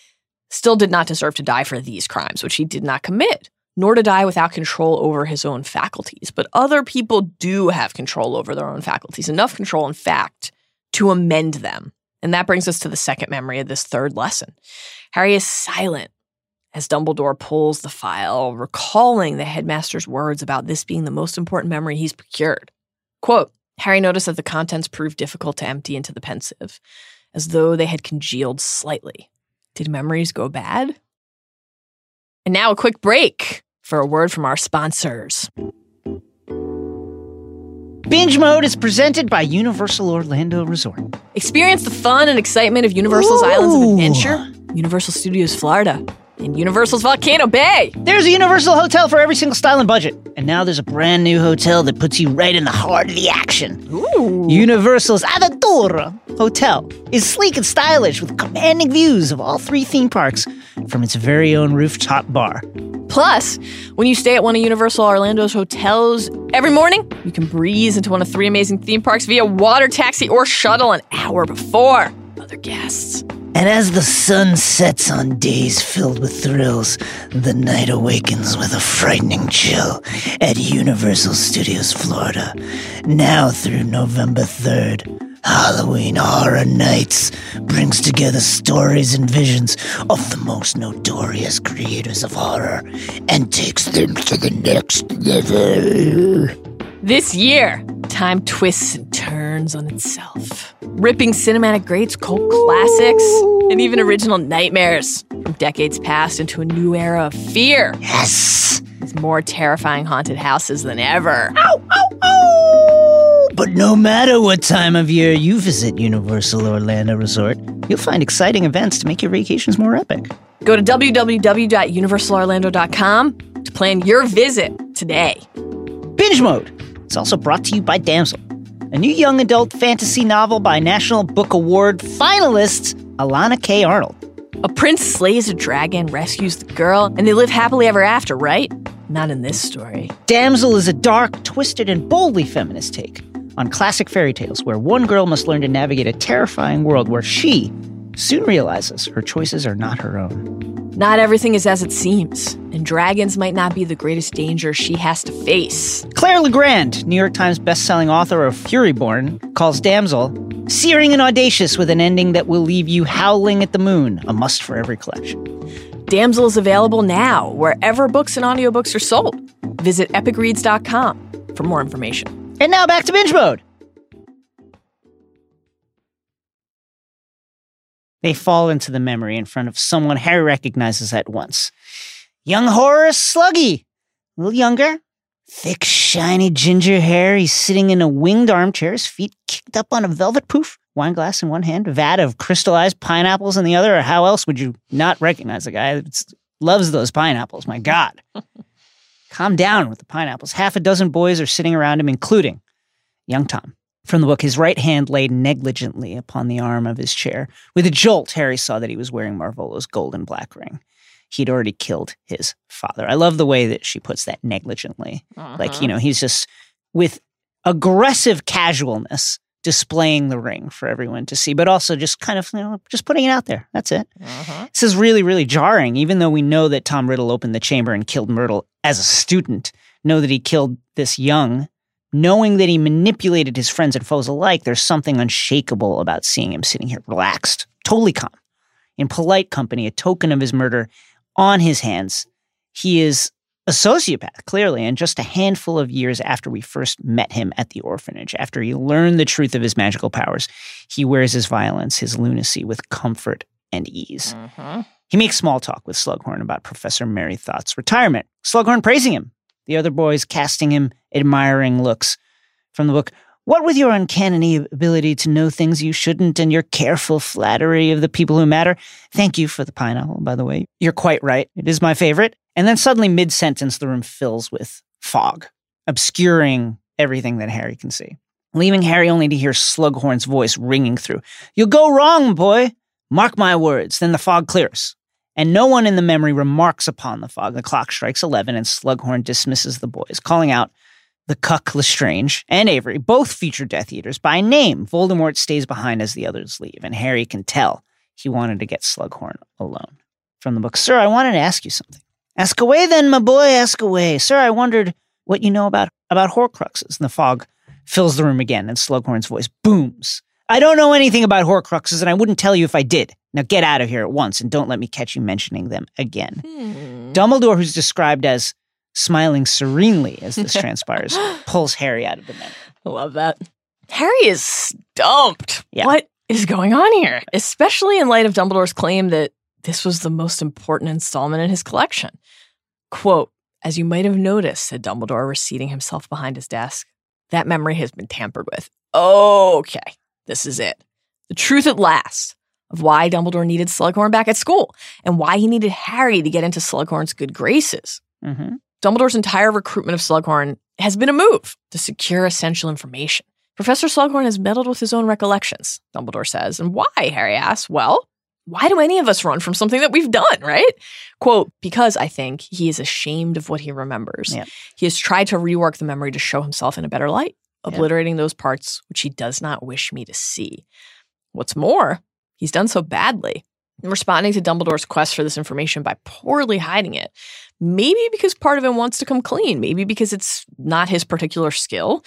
still did not deserve to die for these crimes, which he did not commit, nor to die without control over his own faculties. But other people do have control over their own faculties, enough control, in fact, to amend them. And that brings us to the second memory of this third lesson. Harry is silent as Dumbledore pulls the file, recalling the headmaster's words about this being the most important memory he's procured. Quote Harry noticed that the contents proved difficult to empty into the Pensieve, as though they had congealed slightly. Did memories go bad? And now a quick break for a word from our sponsors. Binge Mode is presented by Universal Orlando Resort. Experience the fun and excitement of Universal's Islands of Adventure, Universal Studios Florida, and Universal's Volcano Bay. There's a Universal hotel for every single style and budget. And now there's a brand new hotel that puts you right in the heart of the action. Ooh. Universal's Aventura Hotel is sleek and stylish with commanding views of all three theme parks from its very own rooftop bar. Plus, when you stay at one of Universal Orlando's hotels every morning, you can breeze into one of three amazing theme parks via water taxi or shuttle an hour before other guests. And as the sun sets on days filled with thrills, the night awakens with a frightening chill at Universal Studios Florida. Now through November 3rd, Halloween Horror Nights brings together stories and visions of the most notorious creators of horror and takes them to the next level. This year, time twists and turns on itself, ripping cinematic greats, cult classics, and even original nightmares from decades past into a new era of fear Yes! with more terrifying haunted houses than ever. Ow, ow, ow! But no matter what time of year you visit Universal Orlando Resort, you'll find exciting events to make your vacations more epic. Go to www.universalorlando.com to plan your visit today. Binge Mode. It's also brought to you by Damsel, a new young adult fantasy novel by National Book Award finalist Elana K. Arnold. A prince slays a dragon, rescues the girl, and they live happily ever after, right? Not in this story. Damsel is a dark, twisted, and boldly feminist take on classic fairy tales where one girl must learn to navigate a terrifying world where she soon realizes her choices are not her own. Not everything is as it seems, and dragons might not be the greatest danger she has to face. Claire Legrand, New York Times bestselling author of Furyborn, calls Damsel searing and audacious with an ending that will leave you howling at the moon, a must for every collection. Damsel is available now wherever books and audiobooks are sold. Visit epicreads.com for more information. And now back to binge mode. They fall into the memory in front of someone Harry recognizes at once. Young Horace Sluggy, a little younger, thick, shiny ginger hair. He's sitting in a winged armchair, his feet kicked up on a velvet poof, wine glass in one hand, vat of crystallized pineapples in the other. Or how else would you not recognize a guy that loves those pineapples? My God. Calm down with the pineapples. Half a dozen boys are sitting around him, including young Tom. From the book, his right hand laid negligently upon the arm of his chair. With a jolt, Harry saw that he was wearing Marvolo's gold and black ring. He'd already killed his father. I love the way that she puts that negligently. Like, uh-huh. you know, he's just with aggressive casualness displaying the ring for everyone to see, but also just kind of, you know, just putting it out there. That's it. Uh-huh. This is really, really jarring, even though we know that Tom Riddle opened the chamber and killed Myrtle as a student, know that he killed this young, knowing that he manipulated his friends and foes alike, there's something unshakable about seeing him sitting here relaxed, totally calm, in polite company, a token of his murder on his hands. He is a sociopath, clearly, and just a handful of years after we first met him at the orphanage, after he learned the truth of his magical powers, he wears his violence, his lunacy with comfort and ease. Mm-hmm. He makes small talk with Slughorn about Professor Merrythoughts' retirement. Slughorn praising him, the other boys casting him admiring looks. From the book, what with your uncanny ability to know things you shouldn't and your careful flattery of the people who matter. Thank you for the pineapple, by the way. You're quite right. It is my favorite. And then suddenly, mid sentence, the room fills with fog, obscuring everything that Harry can see, leaving Harry only to hear Slughorn's voice ringing through. You'll go wrong, boy. Mark my words. Then the fog clears. And no one in the memory remarks upon the fog. The clock strikes 11 and Slughorn dismisses the boys, calling out the Cuck Lestrange and Avery, both feature Death Eaters, by name. Voldemort stays behind as the others leave, and Harry can tell he wanted to get Slughorn alone. From the book, Sir, I wanted to ask you something. Ask away then, my boy, ask away. Sir, I wondered what you know about, about Horcruxes. And the fog fills the room again, and Slughorn's voice booms. I don't know anything about Horcruxes, and I wouldn't tell you if I did. Now get out of here at once, and don't let me catch you mentioning them again. Hmm. Dumbledore, who's described as smiling serenely as this transpires, pulls Harry out of the memory. I love that. Harry is stumped. Yeah. What is going on here? Especially in light of Dumbledore's claim that this was the most important installment in his collection. Quote, as you might have noticed, said Dumbledore, reseating himself behind his desk, that memory has been tampered with. Okay, this is it. The truth at last of why Dumbledore needed Slughorn back at school and why he needed Harry to get into Slughorn's good graces. Mm-hmm. Dumbledore's entire recruitment of Slughorn has been a move to secure essential information. Professor Slughorn has meddled with his own recollections, Dumbledore says. And why? Harry asks. Well, why do any of us run from something that we've done, right? Quote, because I think he is ashamed of what he remembers. Yeah. He has tried to rework the memory to show himself in a better light, obliterating those parts which he does not wish me to see. What's more, he's done so badly in responding to Dumbledore's quest for this information by poorly hiding it. Maybe because part of him wants to come clean, maybe because it's not his particular skill,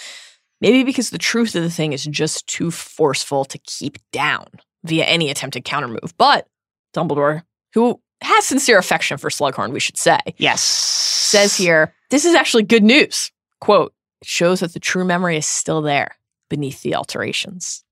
maybe because the truth of the thing is just too forceful to keep down via any attempted countermove. But Dumbledore, who has sincere affection for Slughorn, we should say, Yes. says here, this is actually good news. Quote, it shows that the true memory is still there beneath the alterations.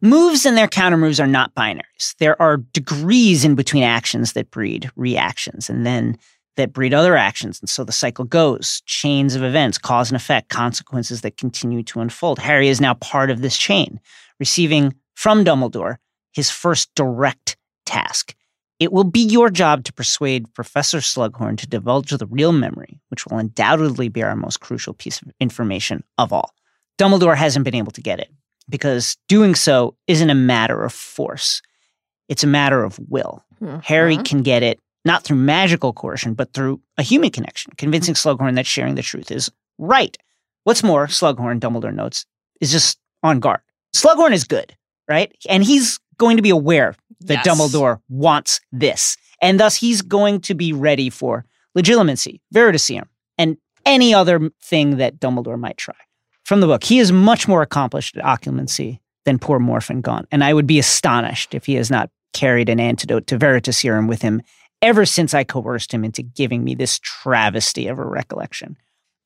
Moves and their countermoves are not binaries. There are degrees in between actions that breed reactions and then that breed other actions. And so the cycle goes chains of events, cause and effect, consequences that continue to unfold. Harry is now part of this chain, receiving from Dumbledore his first direct task. It will be your job to persuade Professor Slughorn to divulge the real memory, which will undoubtedly be our most crucial piece of information of all. Dumbledore hasn't been able to get it because doing so isn't a matter of force. It's a matter of will. Harry Mhm. can get it not through magical coercion, but through a human connection, convincing Slughorn that sharing the truth is right. What's more, Slughorn, Dumbledore notes, is just on guard. Slughorn is good, right? And he's going to be aware that Yes. Dumbledore wants this. And thus he's going to be ready for legilimency, veritaserum, and any other thing that Dumbledore might try. From the book, he is much more accomplished at occlumency than poor Morphin Gaunt, and I would be astonished if he has not carried an antidote to veritaserum with him ever since I coerced him into giving me this travesty of a recollection.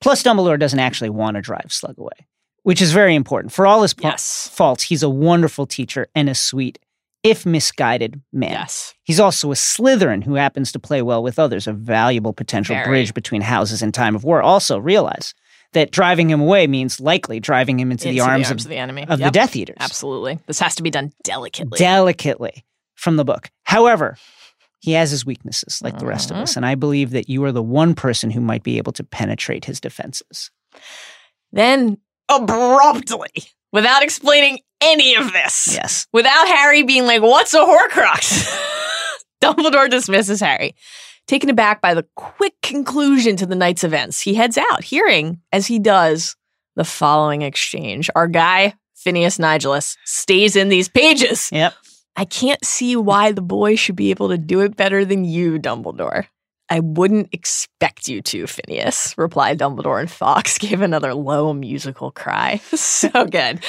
Plus, Dumbledore doesn't actually want to drive Slug away, which is very important. For all his po- Yes. faults, he's a wonderful teacher and a sweet, if misguided, man. Yes. He's also a Slytherin who happens to play well with others, a valuable potential Very. bridge between houses in time of war. Also, realize that driving him away means likely driving him into, Into the arms, of, of, the enemy. of the Death Eaters. Absolutely. This has to be done delicately. Delicately from the book. However, he has his weaknesses like the rest of us, mm-hmm. and I believe that you are the one person who might be able to penetrate his defenses. then, abruptly, without explaining any of this, Yes. without Harry being like, What's a Horcrux? Dumbledore dismisses Harry. Taken aback by the quick conclusion to the night's events, he heads out, hearing, as he does, the following exchange. Our guy, Phineas Nigellus, stays in these pages. Yep. I can't see why the boy should be able to do it better than you, Dumbledore. I wouldn't expect you to, Phineas, replied Dumbledore, and Fawkes gave another low musical cry. so good.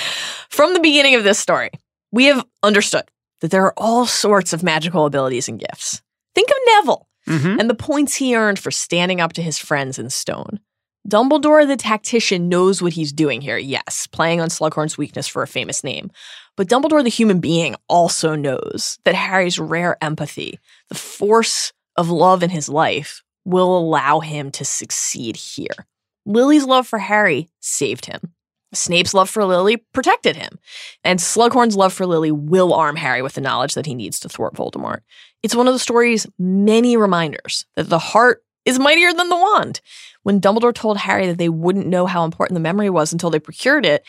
From the beginning of this story, we have understood that there are all sorts of magical abilities and gifts. Think of Neville Mm-hmm. and the points he earned for standing up to his friends in stone. Dumbledore, the tactician, knows what he's doing here, yes, playing on Slughorn's weakness for a famous name. But Dumbledore, the human being, also knows that Harry's rare empathy, the force of love in his life, will allow him to succeed here. Lily's love for Harry saved him. Snape's love for Lily protected him. And Slughorn's love for Lily will arm Harry with the knowledge that he needs to thwart Voldemort. It's one of the story's many reminders that the heart is mightier than the wand. When Dumbledore told Harry that they wouldn't know how important the memory was until they procured it,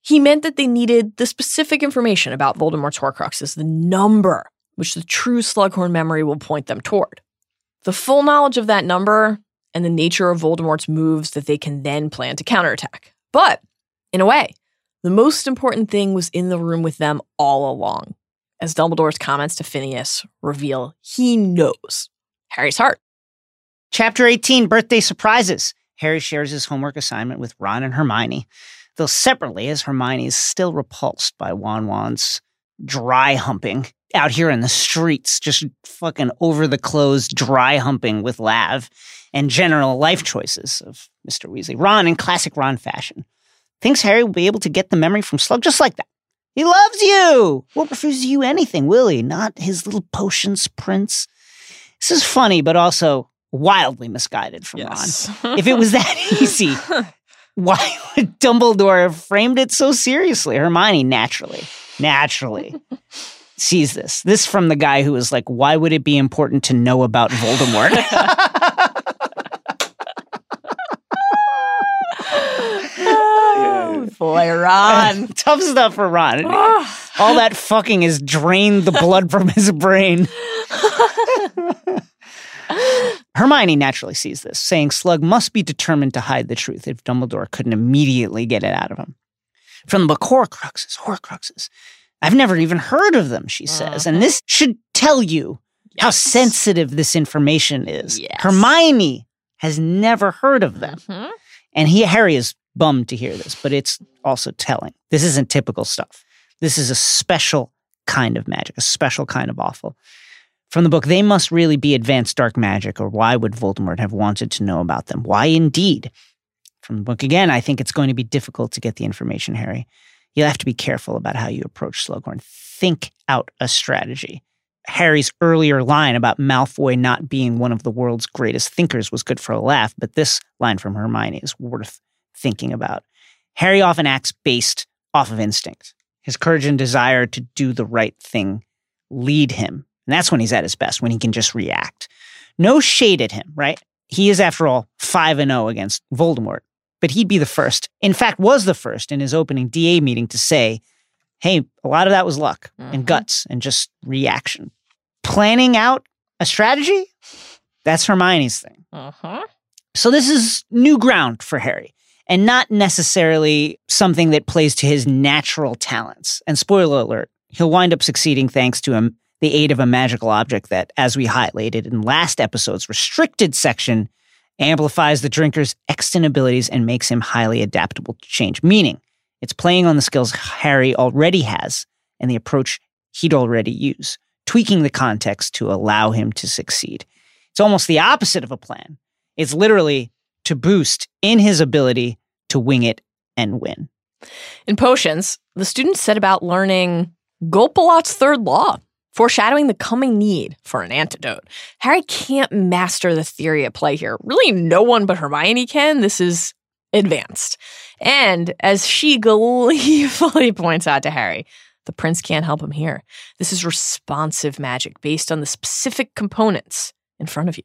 he meant that they needed the specific information about Voldemort's Horcruxes, the number which the true Slughorn memory will point them toward. The full knowledge of that number and the nature of Voldemort's moves that they can then plan to counterattack. But, in a way, the most important thing was in the room with them all along. As Dumbledore's comments to Phineas reveal he knows Harry's heart. Chapter 18 Birthday Surprises. Harry shares his homework assignment with Ron and Hermione, though separately, as Hermione is still repulsed by Won-Won's dry humping out here in the streets, just fucking over the clothes, dry humping with Lav and general life choices of Mr. Weasley. Ron, in classic Ron fashion, thinks Harry will be able to get the memory from Slug just like that. He loves you! Won't refuse you anything, will he? Not his little potions, Prince. This is funny, but also wildly misguided from Ron. If it was that easy, why would Dumbledore have framed it so seriously? Hermione, naturally, naturally sees this. This from the guy who was like, why would it be important to know about Voldemort? oh, boy, Ron. Tough stuff for Ron. All that fucking has drained the blood from his brain. Hermione naturally sees this, saying Slug must be determined to hide the truth if Dumbledore couldn't immediately get it out of him. From the book Horcruxes, Horcruxes. I've never even heard of them, she says, and this should tell you how sensitive this information is. Yes. Hermione has never heard of them. Mhm. And he Harry is bummed to hear this, but it's also telling. This isn't typical stuff. This is a special kind of magic, a special kind of awful. From the book, they must really be advanced dark magic, or why would Voldemort have wanted to know about them? Why indeed? From the book again, I think it's going to be difficult to get the information, Harry. You'll have to be careful about how you approach Slughorn. Think out a strategy. Harry's earlier line about Malfoy not being one of the world's greatest thinkers was good for a laugh, but this line from Hermione is worth thinking about. Harry often acts based off of instinct. His courage and desire to do the right thing lead him. And that's when he's at his best, when he can just react. No shade at him, right? He is, after all, 5 and 0 against Voldemort. But he'd be the first, in fact, was the first in his opening DA meeting to say, hey, a lot of that was luck and Mhm. guts and just reaction. Planning out a strategy? That's Hermione's thing. Uh-huh. So this is new ground for Harry and not necessarily something that plays to his natural talents. And spoiler alert, he'll wind up succeeding thanks to him, the aid of a magical object that, as we highlighted in last episode's restricted section, amplifies the drinker's extant abilities and makes him highly adaptable to change. Meaning, it's playing on the skills Harry already has and the approach he'd already use, tweaking the context to allow him to succeed. It's almost the opposite of a plan. It's literally to boost in his ability to wing it and win. In potions, the students set about learning Golpalott's third law, foreshadowing the coming need for an antidote. Harry can't master the theory at play here. Really, no one but Hermione can. This is advanced. And as she gleefully points out to Harry, the prince can't help him here. This is responsive magic based on the specific components in front of you.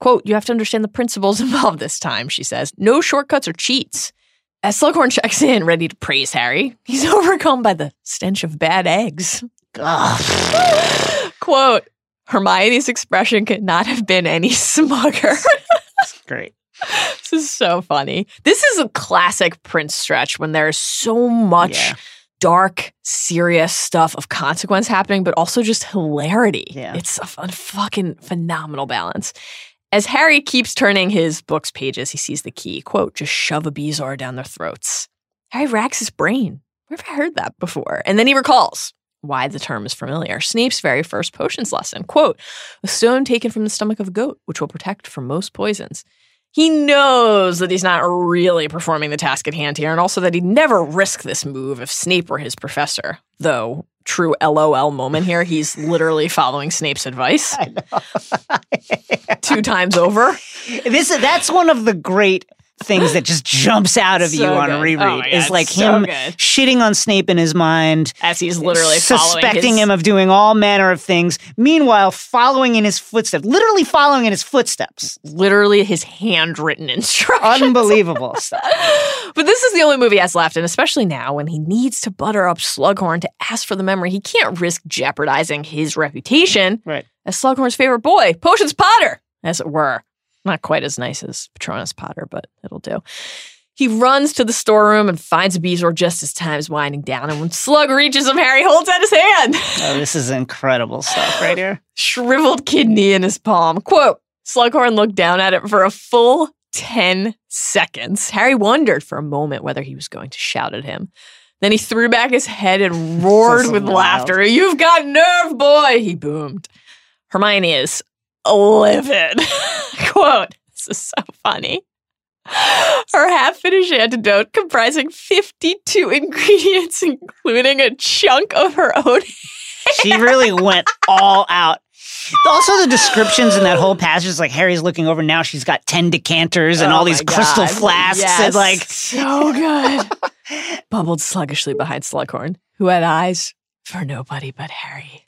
Quote, you have to understand the principles involved this time, she says. No shortcuts or cheats. As Slughorn checks in, ready to praise Harry, he's overcome by the stench of bad eggs. Quote, Hermione's expression could not have been any smugger. That's great. this is so funny. This is a classic Prince stretch when there's so much Yeah. dark, serious stuff of consequence happening, but also just hilarity. Yeah. It's a fun, fucking phenomenal balance. As Harry keeps turning his book's pages, he sees the key. Quote, just shove a Bezoar down their throats. Harry racks his brain. Where have I heard that before? And then he recalls why the term is familiar. Snape's very first potions lesson. Quote, a stone taken from the stomach of a goat, which will protect from most poisons. He knows that he's not really performing the task at hand here, and also that he'd never risk this move if Snape were his professor. Though, true LOL moment here, he's literally following Snape's advice. Two times over. this that's one of the great things that just jumps out of So you on good. reread Oh is like so him good. shitting on Snape in his mind, As he's literally suspecting his, him of doing all manner of things. Meanwhile, following in his footsteps, literally following in his footsteps. literally his handwritten instructions. Unbelievable stuff. But this is the only movie he has left, and especially now when he needs to butter up Slughorn to ask for the memory, he can't risk jeopardizing his reputation Right. as Slughorn's favorite boy, Potions Potter, as it were. Not quite as nice as Patronus Potter, but it'll do. He runs to the storeroom and finds a Bezoar just as time is winding down. And when Slug reaches him, Harry holds out his hand. Oh, this is incredible stuff right here. Shriveled kidney in his palm. Quote Slughorn looked down at it for a full 10 seconds. Harry wondered for a moment whether he was going to shout at him. Then he threw back his head and roared with wild. laughter. You've got nerve, boy, he boomed. Hermione is livid. Quote, this is so funny. Her half finished antidote comprising 52 ingredients, including a chunk of her own. She really went all out. Also, the descriptions in that whole passage is like Harry's looking over now. She's got ten decanters and Oh all these crystal God. flasks Yes. and like so good. Bubbled sluggishly behind Slughorn, who had eyes for nobody but Harry.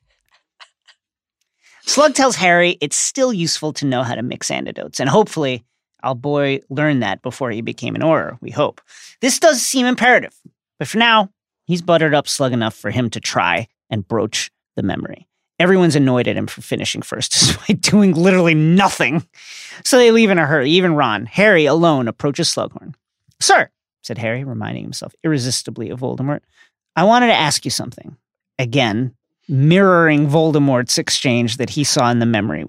Slug tells Harry it's still useful to know how to mix antidotes, and hopefully, our boy learned that before he became an Auror. We hope. This does seem imperative, but for now, he's buttered up Slug enough for him to try and broach the memory. Everyone's annoyed at him for finishing first, despite doing literally nothing. So they leave in a hurry. Even Ron, Harry alone, approaches Slughorn. Sir, said Harry, reminding himself irresistibly of Voldemort, I wanted to ask you something. Again, mirroring Voldemort's exchange that he saw in the memory.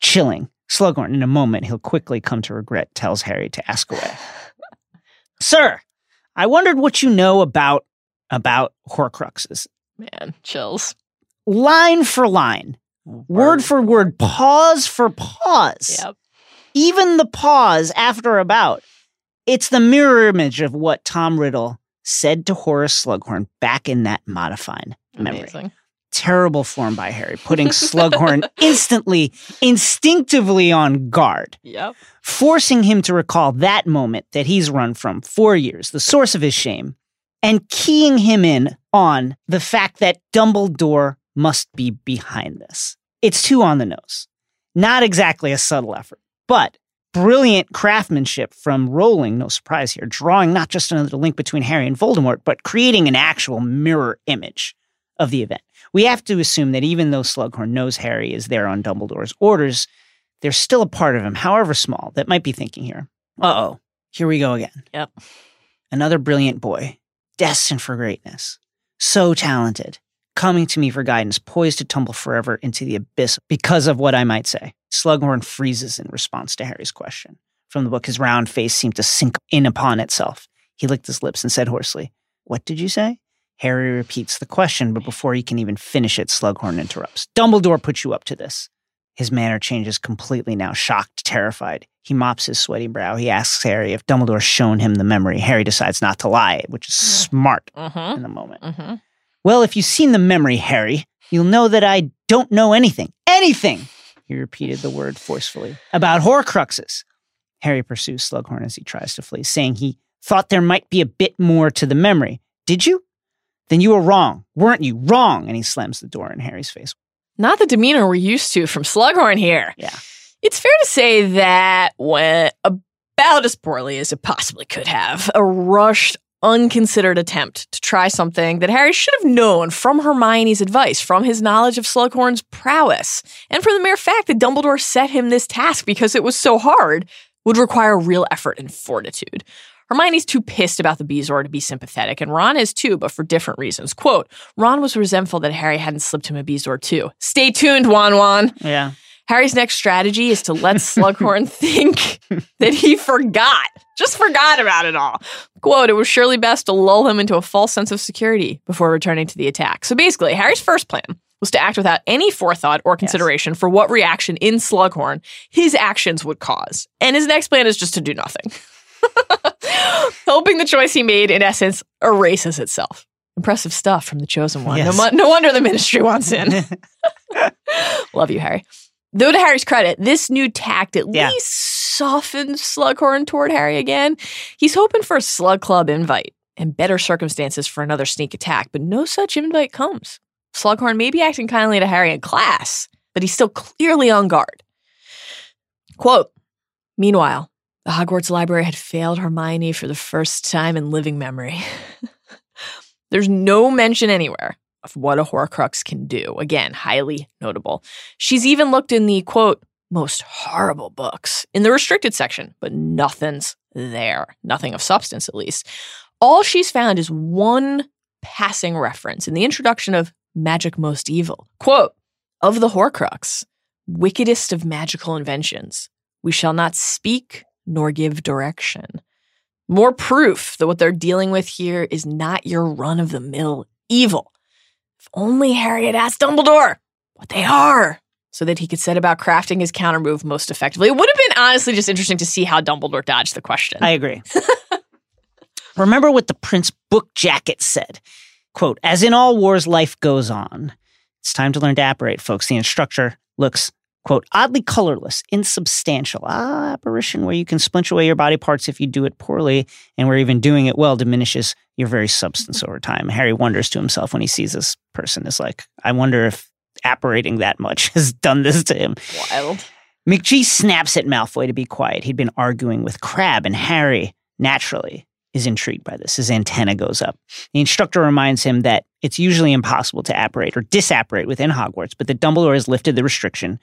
Chilling. Slughorn, in a moment, he'll quickly come to regret, tells Harry to ask away. Sir, I wondered what you know about about Horcruxes. Man, chills. Line for line, word for word, pause for pause. Yep. Even the pause after about. It's the mirror image of what Tom Riddle said to Horace Slughorn back in that modifying memory. Amazing. Terrible form by Harry, putting Slughorn instantly, instinctively on guard, Yep. forcing him to recall that moment that he's run from for years, the source of his shame, and keying him in on the fact that Dumbledore must be behind this. It's too on the nose. Not exactly a subtle effort, but brilliant craftsmanship from Rowling, no surprise here, drawing not just another link between Harry and Voldemort, but creating an actual mirror image of the event. We have to assume that even though Slughorn knows Harry is there on Dumbledore's orders, there's still a part of him, however small, that might be thinking here, uh oh, here we go again. Yep. Another brilliant boy, destined for greatness, so talented, coming to me for guidance, poised to tumble forever into the abyss because of what I might say. Slughorn freezes in response to Harry's question. From the book, his round face seemed to sink in upon itself. He licked his lips and said hoarsely, What did you say? Harry repeats the question, but before he can even finish it, Slughorn interrupts. Dumbledore put you up to this. His manner changes completely now, shocked, terrified. He mops his sweaty brow. He asks Harry if Dumbledore's shown him the memory. Harry decides not to lie, which is smart Mm-hmm. in the moment. Mm-hmm. Well, if you've seen the memory, Harry, you'll know that I don't know anything. Anything! He repeated the word forcefully. About Horcruxes. Harry pursues Slughorn as he tries to flee, saying he thought there might be a bit more to the memory. Did you? Then you were wrong, weren't you? Wrong! And he slams the door in Harry's face. Not the demeanor we're used to from Slughorn here. Yeah. It's fair to say that went about as poorly as it possibly could have. A rushed, unconsidered attempt to try something that Harry should have known from Hermione's advice, from his knowledge of Slughorn's prowess, and from the mere fact that Dumbledore set him this task because it was so hard would require real effort and fortitude. Hermione's too pissed about the Bezoar to be sympathetic, and Ron is too, but for different reasons. Quote, Ron was resentful that Harry hadn't slipped him a Bezoar too. Stay tuned, Won-Won. Yeah. Harry's next strategy is to let Slughorn think that he forgot, just forgot about it all. Quote, it was surely best to lull him into a false sense of security before returning to the attack. So basically, Harry's first plan was to act without any forethought or consideration for what reaction in Slughorn his actions would cause. And his next plan is just to do nothing. Hoping the choice he made, in essence, erases itself. Impressive stuff from the chosen one. Yes. No, no wonder the ministry wants in. Love you, Harry. Though to Harry's credit, this new tact at Yeah. least softens Slughorn toward Harry again. He's hoping for a Slug Club invite and better circumstances for another sneak attack, but no such invite comes. Slughorn may be acting kindly to Harry in class, but he's still clearly on guard. Quote Meanwhile, the Hogwarts library had failed Hermione for the first time in living memory. There's no mention anywhere of what a Horcrux can do. Again, highly notable. She's even looked in the quote, most horrible books in the restricted section, but nothing's there. Nothing of substance, at least. All she's found is one passing reference in the introduction of Magic Most Evil. Quote, of the Horcrux, wickedest of magical inventions, we shall not speak nor give direction. More proof that what they're dealing with here is not your run of the mill evil. If only Harry had asked Dumbledore what they are so that he could set about crafting his counter move most effectively. It would have been honestly just interesting to see how Dumbledore dodged the question. I agree. Remember what the Prince book jacket said. Quote, as in all wars, life goes on. It's time to learn to apparate, folks. The instructor looks, quote, oddly colorless, insubstantial. Ah, apparition where you can splinch away your body parts if you do it poorly, and where even doing it well diminishes your very substance over time. Harry wonders to himself when he sees this person is like, I wonder if apparating that much has done this to him. Wild. McGee snaps at Malfoy to be quiet. He'd been arguing with Crabbe, and Harry, naturally, is intrigued by this. His antenna goes up. The instructor reminds him that it's usually impossible to apparate or disapparate within Hogwarts, but that Dumbledore has lifted the restriction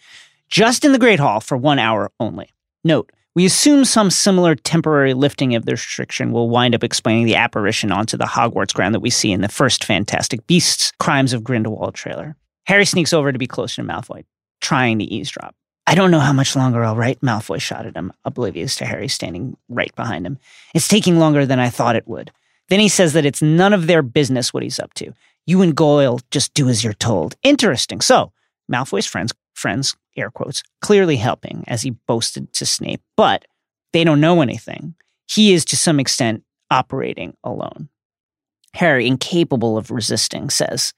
just in the Great Hall for one hour only. Note, we assume some similar temporary lifting of the restriction will wind up explaining the apparition onto the Hogwarts ground that we see in the first Fantastic Beasts Crimes of Grindelwald trailer. Harry sneaks over to be closer to Malfoy, trying to eavesdrop. I don't know how much longer I'll write, Malfoy shot at him, oblivious to Harry standing right behind him. It's taking longer than I thought it would. Then he says that it's none of their business what he's up to. You and Goyle just do as you're told. Interesting. So, Malfoy's friends, friends, air quotes, clearly helping as he boasted to Snape, but they don't know anything. He is to some extent operating alone. Harry, incapable of resisting, says,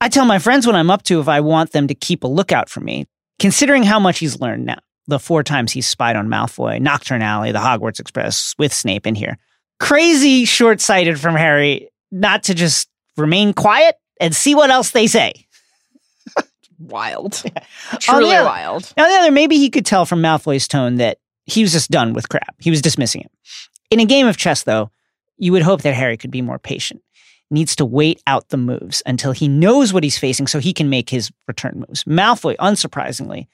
I tell my friends what I'm up to if I want them to keep a lookout for me. Considering how much he's learned now, the four times he's spied on Malfoy, Knockturn Alley, the Hogwarts Express, with Snape in here. Crazy short sighted from Harry not to just remain quiet and see what else they say. Wild. On Truly other- wild. Now, the other, maybe he could tell from Malfoy's tone that he was just done with crap. He was dismissing him. In a game of chess, though, you would hope that Harry could be more patient. Needs to wait out the moves until he knows what he's facing so he can make his return moves. Malfoy, unsurprisingly,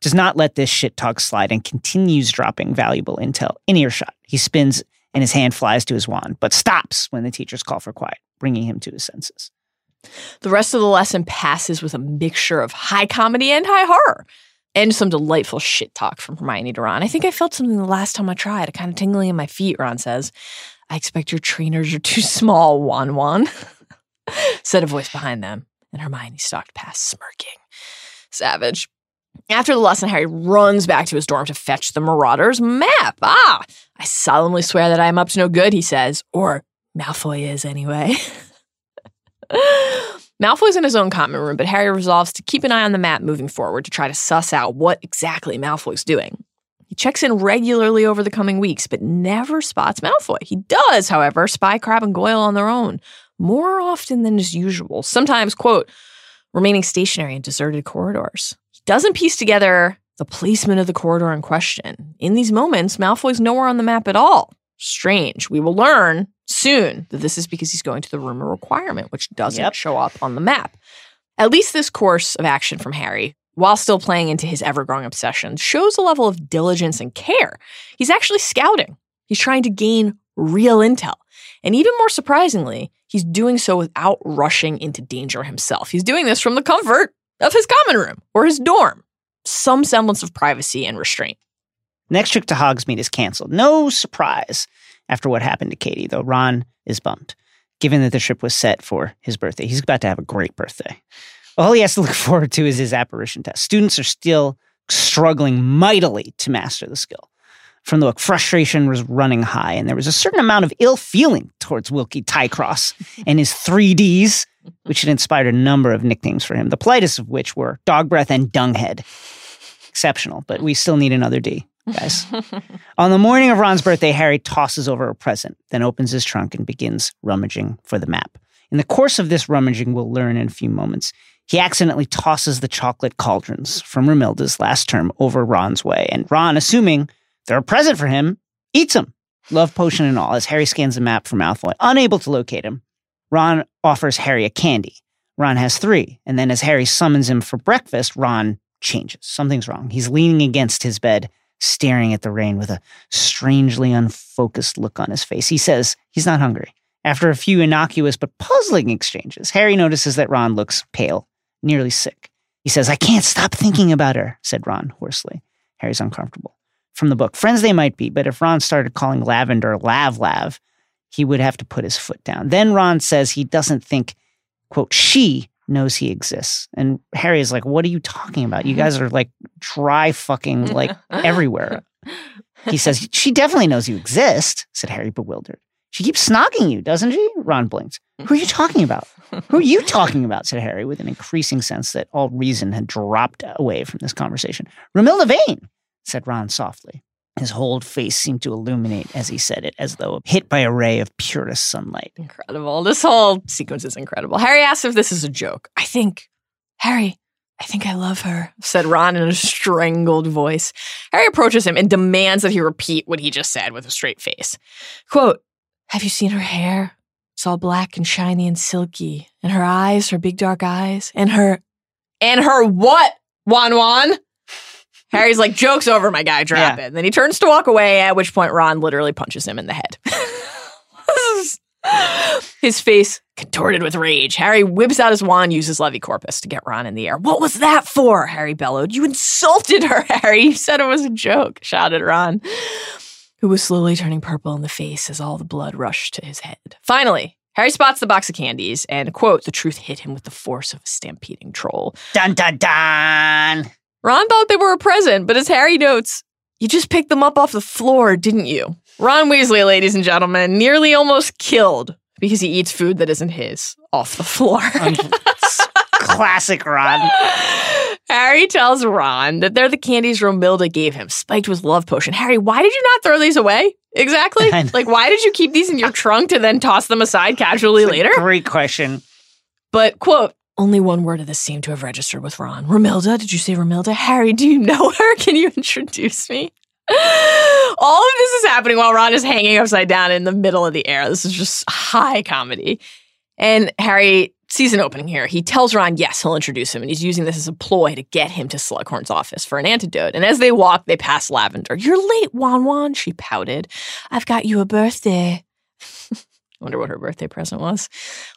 does not let this shit talk slide and continues dropping valuable intel in earshot. He spins and his hand flies to his wand, but stops when the teachers call for quiet, bringing him to his senses. The rest of the lesson passes with a mixture of high comedy and high horror. And some delightful shit talk from Hermione to Ron. I think I felt something the last time I tried, a kind of tingling in my feet, Ron says. I expect your trainers are too small, Won-Won. Said a voice behind them, and Hermione stalked past, smirking. Savage. After the lesson, Harry runs back to his dorm to fetch the Marauders map. Ah, I solemnly swear that I am up to no good, he says. Or Malfoy is, anyway. Malfoy's in his own common room, but Harry resolves to keep an eye on the map moving forward to try to suss out what exactly Malfoy's doing. He checks in regularly over the coming weeks, but never spots Malfoy. He does, however, spy Crabbe and Goyle on their own, more often than is usual, sometimes, quote, remaining stationary in deserted corridors. He doesn't piece together the placement of the corridor in question. In these moments, Malfoy's nowhere on the map at all. Strange. We will learn soon that this is because he's going to the room of requirement, which doesn't Yep. show up on the map. At least this course of action from Harry, while still playing into his ever growing obsession, shows a level of diligence and care. He's actually scouting, he's trying to gain real intel. And even more surprisingly, he's doing so without rushing into danger himself. He's doing this from the comfort of his common room or his dorm. Some semblance of privacy and restraint. Next trip to Hogsmeade is canceled. No surprise after what happened to Katie, though Ron is bummed, given that the trip was set for his birthday. He's about to have a great birthday. All he has to look forward to is his apparition test. Students are still struggling mightily to master the skill. From the book, frustration was running high, and there was a certain amount of ill feeling towards Wilkie Twycross and his 3Ds, which had inspired a number of nicknames for him, the politest of which were Dog Breath and Dunghead. Exceptional, but we still need another D, guys. On the morning of Ron's birthday, Harry tosses over a present, then opens his trunk and begins rummaging for the map. In the course of this rummaging, we'll learn in a few moments, he accidentally tosses the chocolate cauldrons from Romilda's last term over Ron's way, and Ron, assuming they're a present for him, eats them. Love potion and all, as Harry scans the map for Malfoy, unable to locate him. Ron offers Harry a candy. Ron has three, and then as Harry summons him for breakfast, Ron changes. Something's wrong. He's leaning against his bed, staring at the rain with a strangely unfocused look on his face. He says he's not hungry. After a few innocuous but puzzling exchanges, Harry notices that Ron looks pale, nearly sick. He says, I can't stop thinking about her, said Ron hoarsely. Harry's uncomfortable. From the book, friends they might be, but if Ron started calling Lavender Lav Lav, he would have to put his foot down. Then Ron says he doesn't think, quote, she knows he exists. And Harry is like, What are you talking about? You guys are like dry fucking like everywhere. He says, She definitely knows you exist, said Harry, bewildered. She keeps snogging you, doesn't she? Ron blinked. Who are you talking about? Who are you talking about? said Harry with an increasing sense that all reason had dropped away from this conversation. Romilda Vane, said Ron softly. His whole face seemed to illuminate as he said it, as though hit by a ray of purest sunlight. Incredible. This whole sequence is incredible. Harry asks if this is a joke. I think, Harry, I think I love her, said Ron in a strangled voice. Harry approaches him and demands that he repeat what he just said with a straight face. Quote, Have you seen her hair? It's all black and shiny and silky. And her eyes, her big dark eyes, and her. And her what, Won-Won? Harry's like, joke's over, my guy, drop Yeah. it. Then he turns to walk away, at which point Ron literally punches him in the head. his face contorted with rage. Harry whips out his wand, uses Levicorpus to get Ron in the air. What was that for? Harry bellowed. You insulted her, Harry. You said it was a joke, shouted Ron, who was slowly turning purple in the face as all the blood rushed to his head. Finally, Harry spots the box of candies and, quote, the truth hit him with the force of a stampeding troll. Dun dun dun! Ron thought they were a present, but as Harry notes, you just picked them up off the floor, didn't you? Ron Weasley, ladies and gentlemen, nearly almost killed because he eats food that isn't his off the floor. Classic Ron. Harry tells Ron that they're the candies Romilda gave him, spiked with love potion. Harry, why did you not throw these away? Exactly. Like, why did you keep these in your trunk to then toss them aside casually later? Great question. But, quote, only one word of this seemed to have registered with Ron. Romilda? Did you say Romilda? Harry, do you know her? Can you introduce me? All of this is happening while Ron is hanging upside down in the middle of the air. This is just high comedy. And Harry sees an opening here. He tells Ron, yes, he'll introduce him, and he's using this as a ploy to get him to Slughorn's office for an antidote. And as they walk, they pass Lavender. You're late, Won-Won, she pouted. I've got you a birthday. I wonder what her birthday present was.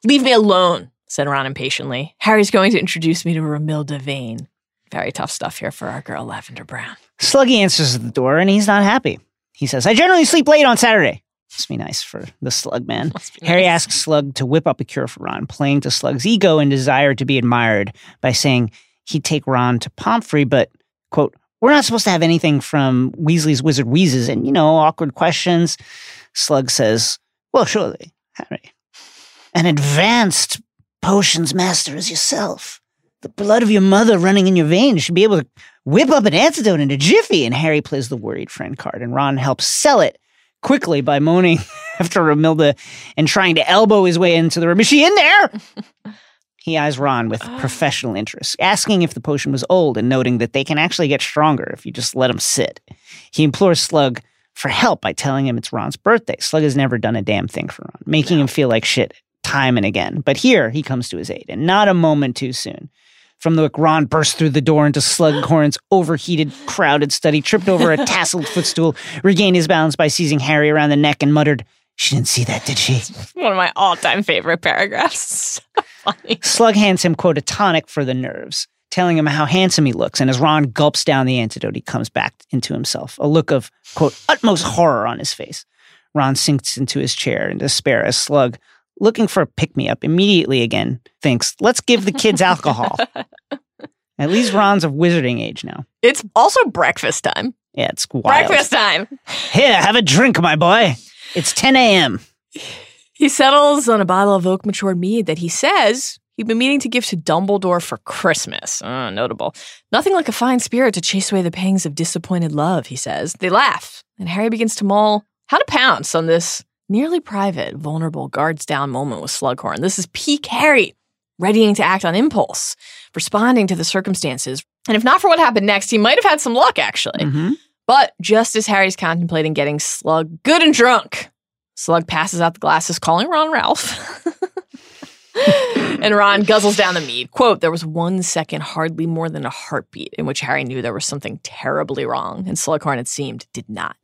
Leave me alone, said Ron impatiently. Harry's going to introduce me to Romilda Vane. Very tough stuff here for our girl Lavender Brown. Sluggy answers the door and he's not happy. He says, I generally sleep late on Saturday. Must be nice for the slug man. Harry nice. asks Slug to whip up a cure for Ron, playing to Slug's ego and desire to be admired by saying he'd take Ron to Pomfrey, but, quote, we're not supposed to have anything from Weasley's Wizard Wheezes and, you know, awkward questions. Slug says, Well, surely, Harry. An advanced potions master as yourself. The blood of your mother running in your veins should be able to whip up an antidote in a jiffy. And Harry plays the worried friend card, and Ron helps sell it quickly by moaning after Romilda and trying to elbow his way into the room. Is she in there? he eyes Ron with ah. professional interest, asking if the potion was old and noting that they can actually get stronger if you just let them sit. He implores Slug for help by telling him it's Ron's birthday. Slug has never done a damn thing for Ron, making him feel like shit time and again. But here he comes to his aid, and not a moment too soon. From the Ron burst through the door into Slughorn's overheated, crowded study, tripped over a tasseled footstool, regained his balance by seizing Harry around the neck, and muttered, She didn't see that, did she? One of my all time favorite paragraphs. So funny. Slug hands him, quote, a tonic for the nerves, telling him how handsome he looks. And as Ron gulps down the antidote, he comes back into himself, a look of, quote, utmost horror on his face. Ron sinks into his chair in despair as Slug, looking for a pick me up, immediately again thinks, let's give the kids alcohol. At least Ron's of wizarding age now. It's also breakfast time. Yeah, it's wild. Breakfast time. Here, have a drink, my boy. It's 10 a.m. He settles on a bottle of oak matured mead that he says he'd been meaning to give to Dumbledore for Christmas. Ah, notable. Nothing like a fine spirit to chase away the pangs of disappointed love, he says. They laugh, and Harry begins to mull how to pounce on this nearly private, vulnerable, guards down moment with Slughorn. This is peak Harry, readying to act on impulse, responding to the circumstances. And if not for what happened next, he might have had some luck, actually. Mhm. But just as Harry's contemplating getting Slug good and drunk, Slug passes out the glasses, calling Ron Ralph. and Ron guzzles down the mead. Quote, there was one second, hardly more than a heartbeat, in which Harry knew there was something terribly wrong, and Slughorn, it seemed, did not.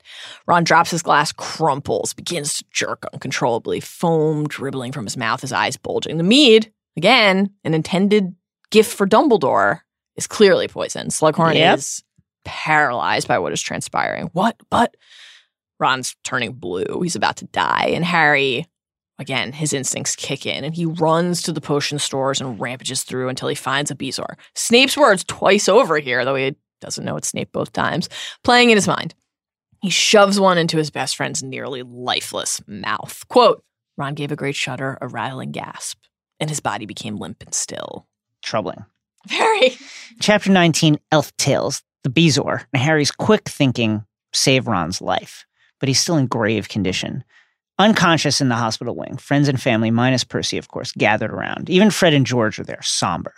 Ron drops his glass, crumples, begins to jerk uncontrollably, foam dribbling from his mouth, his eyes bulging. The mead, again, an intended gift for Dumbledore, is clearly poison. Slughorn Yep. is paralyzed by what is transpiring. What? But Ron's turning blue. He's about to die. And Harry, again, his instincts kick in and he runs to the potion stores and rampages through until he finds a Bezoar. Snape's words twice over here, though he doesn't know it's Snape both times, playing in his mind. He shoves one into his best friend's nearly lifeless mouth. Quote Ron gave a great shudder, a rattling gasp, and his body became limp and still. Troubling. Harry. Chapter 19 Elf Tales, the Bezoar. Harry's quick thinking save Ron's life, but he's still in grave condition. Unconscious in the hospital wing, friends and family, minus Percy, of course, gathered around. Even Fred and George are there, somber.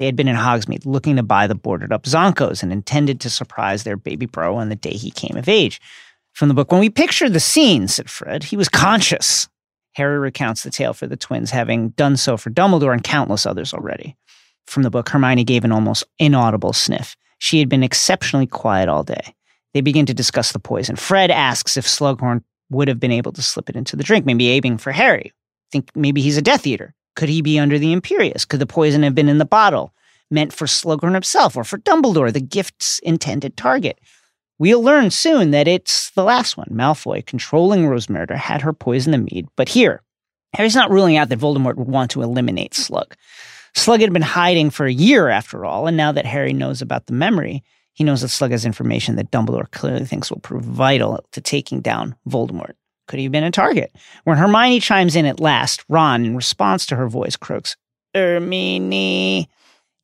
They had been in Hogsmeade looking to buy the boarded up Zonkos and intended to surprise their baby bro on the day he came of age. From the book, when we picture the scene, said Fred, he was conscious. Harry recounts the tale for the twins, having done so for Dumbledore and countless others already. From the book, Hermione gave an almost inaudible sniff. She had been exceptionally quiet all day. They begin to discuss the poison. Fred asks if Slughorn would have been able to slip it into the drink, maybe aiming for Harry. Think maybe he's a Death Eater. Could he be under the Imperius? Could the poison have been in the bottle, meant for Slughorn himself or for Dumbledore, the gift's intended target? We'll learn soon that it's the last one. Malfoy, controlling Rosmerta, had her poison the mead. But here, Harry's not ruling out that Voldemort would want to eliminate Slug. Slug had been hiding for a year after all, and now that Harry knows about the memory, he knows that Slug has information that Dumbledore clearly thinks will prove vital to taking down Voldemort. Could he have been a target? When Hermione chimes in at last, Ron, in response to her voice, croaks, Hermione.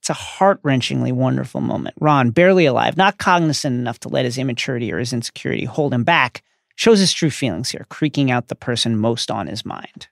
It's a heart wrenchingly wonderful moment. Ron, barely alive, not cognizant enough to let his immaturity or his insecurity hold him back, shows his true feelings here, creaking out the person most on his mind.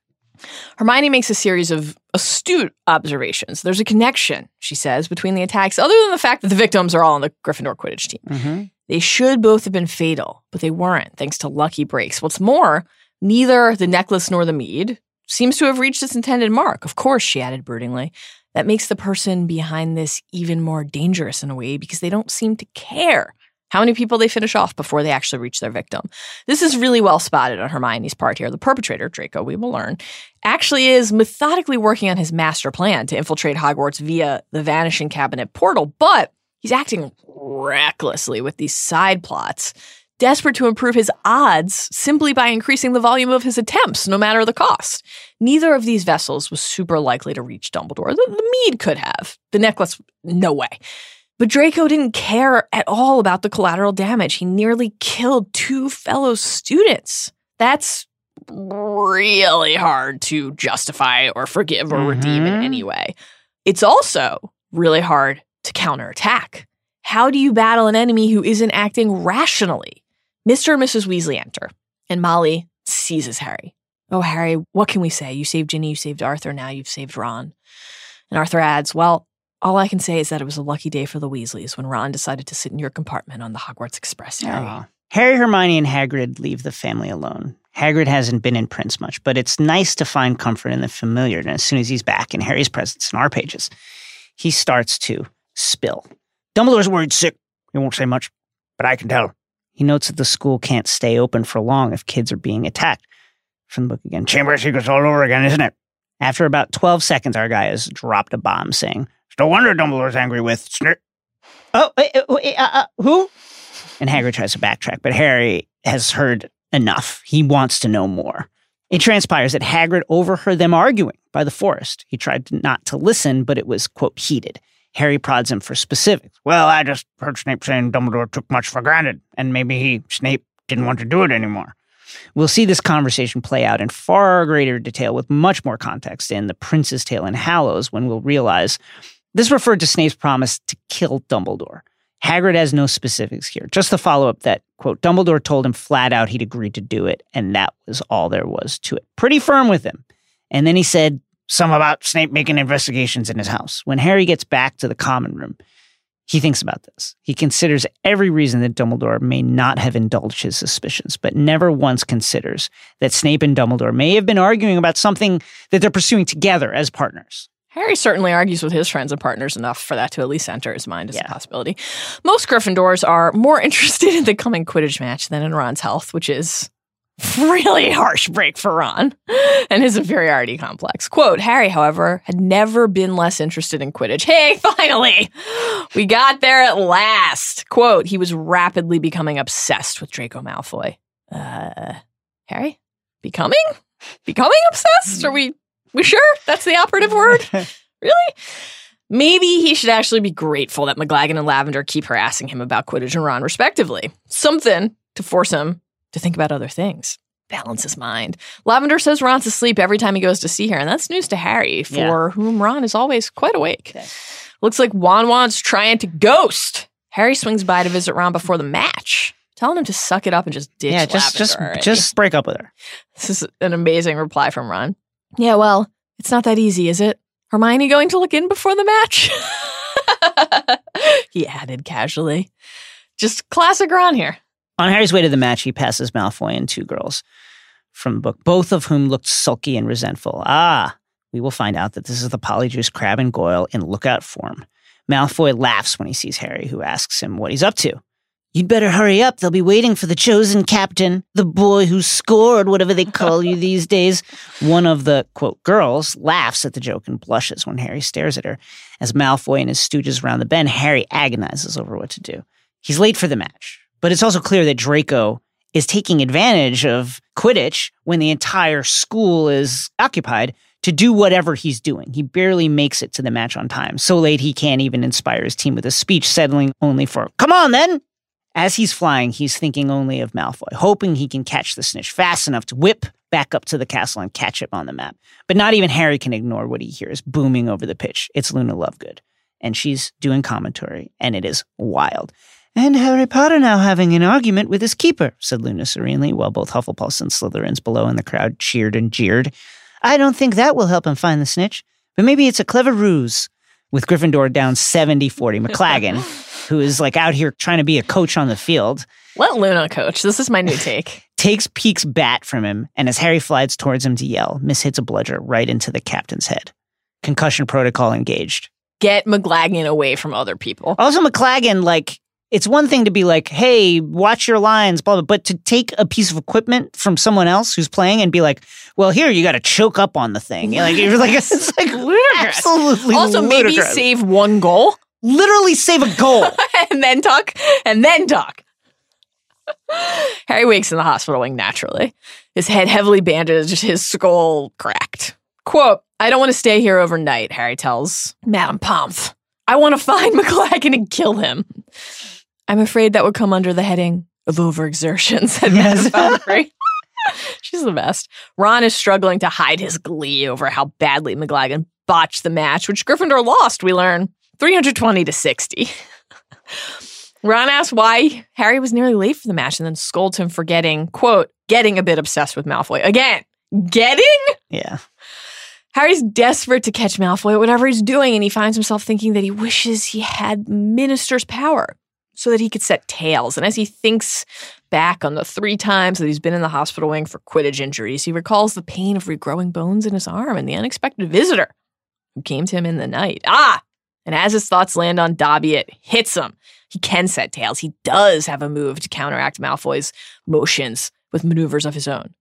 Hermione makes a series of astute observations. There's a connection, she says, between the attacks, other than the fact that the victims are all on the Gryffindor Quidditch team. Mm-hmm. They should both have been fatal, but they weren't, thanks to lucky breaks. What's more, neither the necklace nor the mead seems to have reached its intended mark. Of course, she added broodingly. That makes the person behind this even more dangerous in a way because they don't seem to care how many people they finish off before they actually reach their victim. This is really well spotted on Hermione's part here. The perpetrator, Draco, we will learn, actually is methodically working on his master plan to infiltrate Hogwarts via the Vanishing Cabinet portal, but he's acting recklessly with these side plots, desperate to improve his odds simply by increasing the volume of his attempts, no matter the cost. Neither of these vessels was super likely to reach Dumbledore. The, the mead could have. The necklace, no way. But Draco didn't care at all about the collateral damage. He nearly killed two fellow students. That's really hard to justify or forgive or redeem in Mhm. any way. It's also really hard to counterattack. How do you battle an enemy who isn't acting rationally? Mr. and Mrs. Weasley enter, and Molly seizes Harry. Oh, Harry, what can we say? You saved Ginny, you saved Arthur, now you've saved Ron. And Arthur adds, Well, all I can say is that it was a lucky day for the Weasleys when Ron decided to sit in your compartment on the Hogwarts Express, Harry. Harry, Hermione, and Hagrid leave the family alone. Hagrid hasn't been in Prince much, but it's nice to find comfort in the familiar. And as soon as he's back in Harry's presence in our pages, he starts to spill. Dumbledore's worried sick. He won't say much, but I can tell. He notes that the school can't stay open for long if kids are being attacked. From the book again, Chamber of Secrets all over again, isn't it? After about 12 seconds, our guy has dropped a bomb saying, no wonder Dumbledore's angry with Snir. Oh, wait, uh, wait, uh, uh, who? And Hagrid tries to backtrack, but Harry has heard enough. He wants to know more. It transpires that Hagrid overheard them arguing by the forest. He tried not to listen, but it was, quote, heated. Harry prods him for specifics. Well, I just heard Snape saying Dumbledore took much for granted, and maybe he, Snape, didn't want to do it anymore. We'll see this conversation play out in far greater detail with much more context in The Prince's Tale in Hallows when we'll realize this referred to Snape's promise to kill Dumbledore. Hagrid has no specifics here, just the follow up that, quote, Dumbledore told him flat out he'd agreed to do it, and that was all there was to it. Pretty firm with him. And then he said some about Snape making investigations in his house. When Harry gets back to the common room, He thinks about this. He considers every reason that Dumbledore may not have indulged his suspicions, but never once considers that Snape and Dumbledore may have been arguing about something that they're pursuing together as partners. Harry certainly argues with his friends and partners enough for that to at least enter his mind as Yeah. a possibility. Most Gryffindors are more interested in the coming Quidditch match than in Ron's health, which is really harsh break for Ron and his inferiority complex. Quote, Harry, however, had never been less interested in Quidditch. Hey, finally! We got there at last. Quote, he was rapidly becoming obsessed with Draco Malfoy. Uh, Harry? Becoming? Becoming obsessed? Are we we sure that's the operative word? Really? Maybe he should actually be grateful that McLaggen and Lavender keep harassing him about Quidditch and Ron, respectively. Something to force him to think about other things. Balance his mind. Lavender says Ron's asleep every time he goes to see her, and that's news to Harry, for Yeah. whom Ron is always quite awake. Okay. Looks like Won-Won's trying to ghost. Harry swings by to visit Ron before the match, telling him to suck it up and just ditch yeah, just Lavender just already. just break up with her. This is an amazing reply from Ron. Yeah, well, it's not that easy, is it? Hermione going to look in before the match? he added casually. Just classic Ron here. On Harry's way to the match, he passes Malfoy and two girls from the book, both of whom looked sulky and resentful. Ah, we will find out that this is the Polyjuice Crabbe and Goyle in lookout form. Malfoy laughs when he sees Harry, who asks him what he's up to. You'd better hurry up. They'll be waiting for the chosen captain, the boy who scored, whatever they call you these days. One of the, quote, girls laughs at the joke and blushes when Harry stares at her. As Malfoy and his stooges round the bend, Harry agonizes over what to do. He's late for the match, but it's also clear that Draco is taking advantage of Quidditch when the entire school is occupied to do whatever he's doing. He barely makes it to the match on time. So late he can't even inspire his team with a speech, settling only for, come on then! As he's flying, he's thinking only of Malfoy, hoping he can catch the snitch fast enough to whip back up to the castle and catch him on the map. But not even Harry can ignore what he hears booming over the pitch. It's Luna Lovegood. And she's doing commentary, and it is wild. And Harry Potter now having an argument with his keeper, said Luna serenely, while both Hufflepuffs and Slytherins below in the crowd cheered and jeered. I don't think that will help him find the snitch, but maybe it's a clever ruse. With Gryffindor down 70 40, McLaggen, who is like out here trying to be a coach on the field, Let Luna coach. This is my new take. takes Peek's bat from him, and as Harry flies towards him to yell, mishits a bludger right into the captain's head. Concussion protocol engaged. Get McLaggen away from other people. Also, McLaggen, like, it's one thing to be like, hey, watch your lines, blah, blah, but to take a piece of equipment from someone else who's playing and be like, well, here, you got to choke up on the thing. Like, you're like, it's like Ludicrous. absolutely Also, maybe save one goal Literally save a goal. and then talk and then talk. Harry wakes in the hospital wing naturally, his head heavily bandaged, his skull cracked. Quote, I don't want to stay here overnight, Harry tells Madame Pomfrey. I want to find McLaggen and kill him. I'm afraid that would come under the heading of overexertion, said Yes. Madame Pomfrey. She's the best. Ron is struggling to hide his glee over how badly McLaggen botched the match, which Gryffindor lost, we learn 320 to 60. Ron asks why Harry was nearly late for the match and then scolds him for getting, quote, getting a bit obsessed with Malfoy. Again, getting? yeah. Harry's desperate to catch Malfoy at whatever he's doing, and he finds himself thinking that he wishes he had Minister's power so that he could set tails. And as he thinks back on the three times that he's been in the hospital wing for Quidditch injuries, he recalls the pain of regrowing bones in his arm and the unexpected visitor who came to him in the night. Ah! And as his thoughts land on Dobby, it hits him. He can set tails. He does have a move to counteract Malfoy's motions with maneuvers of his own.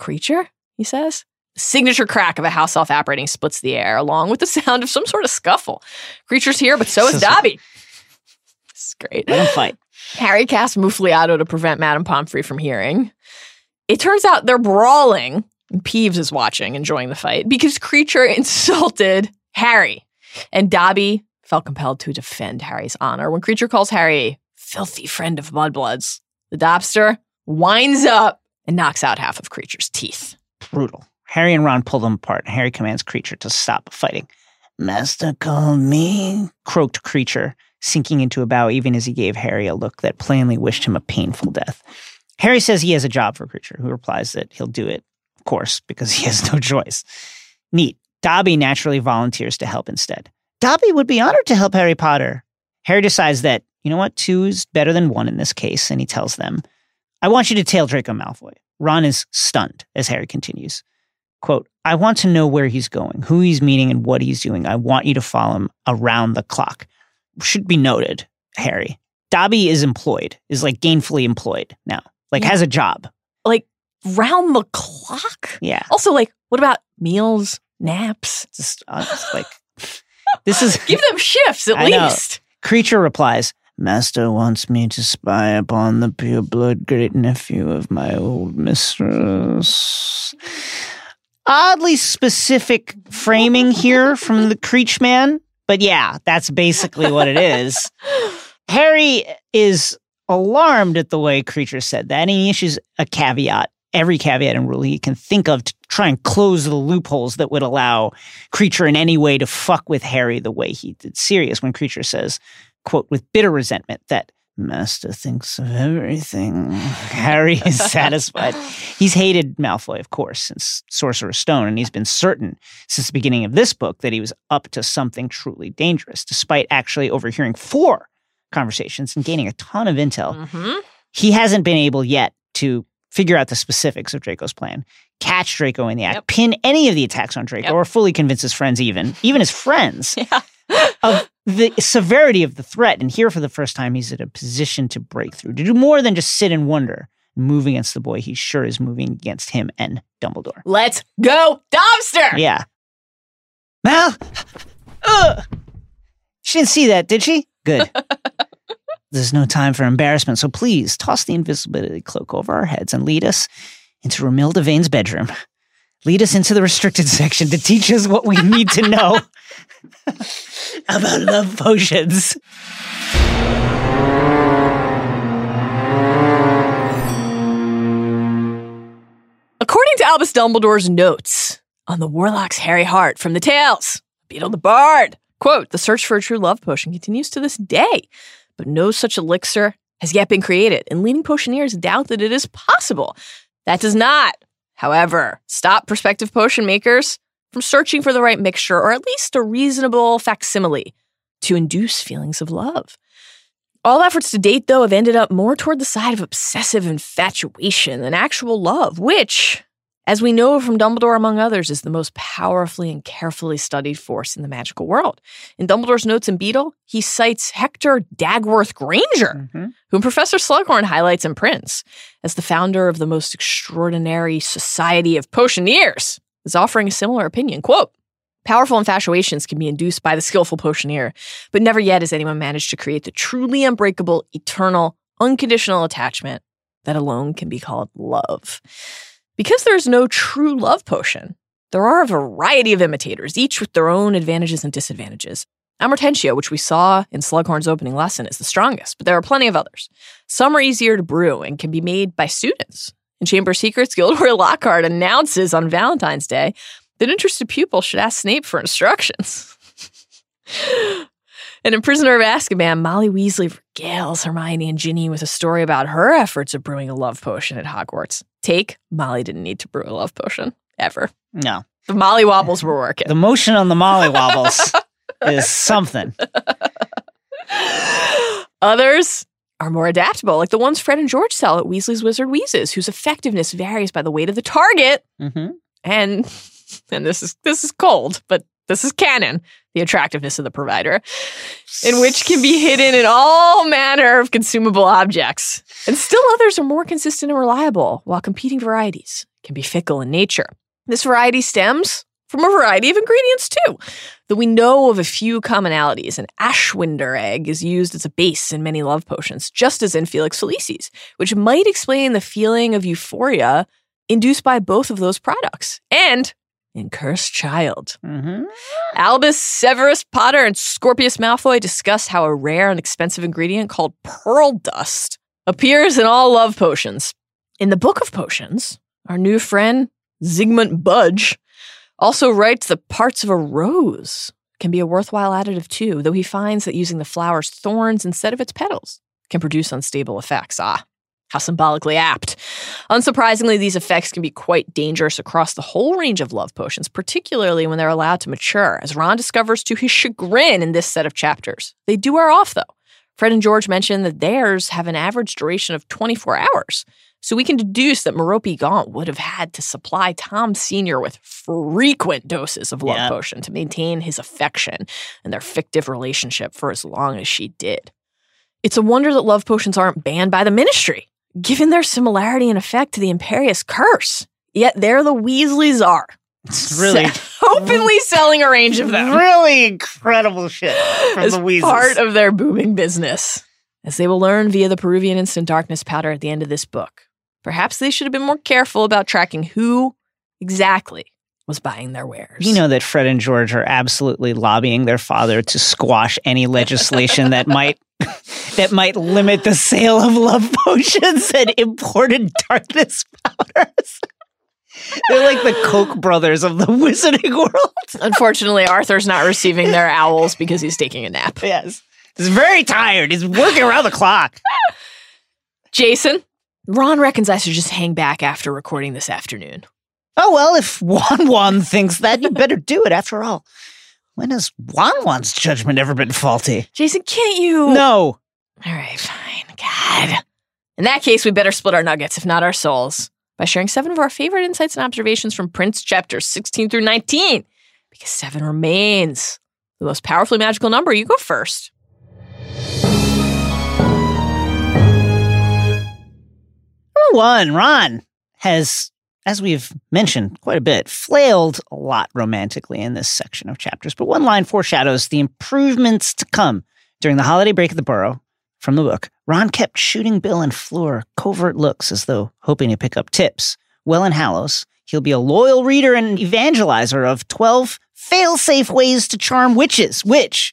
Kreacher? He says. The signature crack of a house elf apparating splits the air, along with the sound of some sort of scuffle. Kreacher's here, but so is Dobby. This is great. Let him fight. Harry casts Muffliato to prevent Madame Pomfrey from hearing. It turns out they're brawling, and Peeves is watching, enjoying the fight, because Kreacher insulted Harry. And Dobby felt compelled to defend Harry's honor when Kreacher calls Harry filthy friend of Mudbloods. The Dobster winds up and knocks out half of Kreacher's teeth. Brutal. Harry and Ron pull them apart, Harry commands Kreacher to stop fighting. Master called me, croaked Kreacher, sinking into a bow even as he gave Harry a look that plainly wished him a painful death. Harry says he has a job for Kreacher, who replies that he'll do it, of course, because he has no choice. Neat. Dobby naturally volunteers to help instead. Dobby would be honored to help Harry Potter. Harry decides that, you know what, two is better than one in this case, and he tells them, I want you to tail Draco Malfoy. Ron is stunned as Harry continues. Quote, I want to know where he's going, who he's meeting, and what he's doing. I want you to follow him around the clock. Should be noted, Harry. Dobby is employed, is like gainfully employed now, like Yeah. has a job. Like round the clock. Yeah. Also, like, what about meals, naps? Just, uh, it's like, this is. Give them shifts at I know. least. Kreacher replies, Master wants me to spy upon the pure blood great nephew of my old mistress. Oddly specific framing here from the Creech man, but yeah, that's basically what it is. Harry is alarmed at the way Kreacher said that, and he issues a caveat, every caveat and rule he can think of to try and close the loopholes that would allow Kreacher in any way to fuck with Harry the way he did Sirius when Kreacher says, quote, with bitter resentment that Master thinks of everything. Harry is satisfied. He's hated Malfoy, of course, since Sorcerer's Stone, and he's been certain since the beginning of this book that he was up to something truly dangerous, despite actually overhearing four conversations and gaining a ton of intel hmm he hasn't been able yet to figure out the specifics of Draco's plan, catch Draco in the act, Yep. pin any of the attacks on Draco, Yep. or fully convince his friends, even even his friends, Yeah. of the severity of the threat. And here, for the first time, he's in a position to break through, to do more than just sit and wonder, move against the boy he sure is moving against him and Dumbledore. Let's go, Dobster. Yeah. Mal, ugh. She didn't see that, did she? Good. There's no time for embarrassment, so please toss the invisibility cloak over our heads and lead us into Romilda Vane's bedroom. Lead us into the restricted section to teach us what we need to know about love potions. According to Albus Dumbledore's notes on the Warlock's Hairy Heart from the Tales, Beetle the Bard, quote, the search for a true love potion continues to this day, but no such elixir has yet been created, and leading potioneers doubt that it is possible. That does not, however, stop prospective potion makers from searching for the right mixture or at least a reasonable facsimile to induce feelings of love. All efforts to date, though, have ended up more toward the side of obsessive infatuation than actual love, which, as we know from Dumbledore, among others, is the most powerfully and carefully studied force in the magical world. In Dumbledore's notes in Beetle, he cites Hector Dagworth Granger, mm-hmm. whom Professor Slughorn highlights in Prince as the founder of the most extraordinary society of potioneers, is offering a similar opinion. Quote, Powerful infatuations can be induced by the skillful potioneer, but never yet has anyone managed to create the truly unbreakable, eternal, unconditional attachment that alone can be called love. Because there is no true love potion, there are a variety of imitators, each with their own advantages and disadvantages. Amortentia, which we saw in Slughorn's opening lesson, is the strongest, but there are plenty of others. Some are easier to brew and can be made by students. In Chamber Secrets, Gilderoy Lockhart announces on Valentine's Day that interested pupils should ask Snape for instructions. and in Prisoner of Azkaban, Molly Weasley regales Hermione and Ginny with a story about her efforts of brewing a love potion at Hogwarts. Take, Molly didn't need to brew a love potion, ever. No. The Molly Wobbles were working. The motion on the Molly Wobbles is something. Others are more adaptable, like the ones Fred and George sell at Weasley's Wizard Wheezes, whose effectiveness varies by the weight of the target hmm and and this is this is cold, but this is canon, the attractiveness of the provider, in which can be hidden in all manner of consumable objects. And still others are more consistent and reliable, while competing varieties can be fickle in nature. This variety stems from a variety of ingredients too. Though we know of a few commonalities, an Ashwinder egg is used as a base in many love potions, just as in Felix Felicis, which might explain the feeling of euphoria induced by both of those products. And in Cursed Child, hmm Albus Severus Potter and Scorpius Malfoy discuss how a rare and expensive ingredient called pearl dust appears in all love potions. In the Book of Potions, our new friend Zygmunt Budge also writes that parts of a rose can be a worthwhile additive too, though he finds that using the flower's thorns instead of its petals can produce unstable effects. Ah, How symbolically apt. Unsurprisingly, these effects can be quite dangerous across the whole range of love potions, particularly when they're allowed to mature, as Ron discovers to his chagrin in this set of chapters. They do wear off, though. Fred and George mention that theirs have an average duration of 24 hours. So we can deduce that Merope Gaunt would have had to supply Tom Sr. with frequent doses of love Yeah. potion to maintain his affection and their fictive relationship for as long as she did. It's a wonder that love potions aren't banned by the ministry, given their similarity and effect to the Imperius Curse. Yet there the Weasleys are. It's really, openly selling a range of them really incredible shit from as the Weasleys. part of their booming business. As they will learn via the Peruvian instant darkness powder at the end of this book. Perhaps they should have been more careful about tracking who exactly was buying their wares. You know that Fred and George are absolutely lobbying their father to squash any legislation that might that might limit the sale of love potions and imported darkness powders. They're like the Koch brothers of the wizarding world. Unfortunately, Arthur's not receiving their owls because he's taking a nap. Yes. He's very tired. He's working around the clock. Jason, Ron reckons I should just hang back after recording this afternoon. Oh well, if Won-Won thinks that, you better do it. After all, when has Wan Wan's judgment ever been faulty? Jason, can't you? No. All right, fine. God. In that case, we better split our nuggets, if not our souls, by sharing seven of our favorite insights and observations from Prince chapters 16 through 19. Because seven remains the most powerfully magical number. You go first. Number one, Ron has, as we've mentioned quite a bit, flailed a lot romantically in this section of chapters. But one line foreshadows the improvements to come during the holiday break at the Burrow. From the book, Ron kept shooting Bill and Fleur covert looks as though hoping to pick up tips. Well in Hallows, he'll be a loyal reader and evangelizer of 12 fail-safe ways to charm witches, which,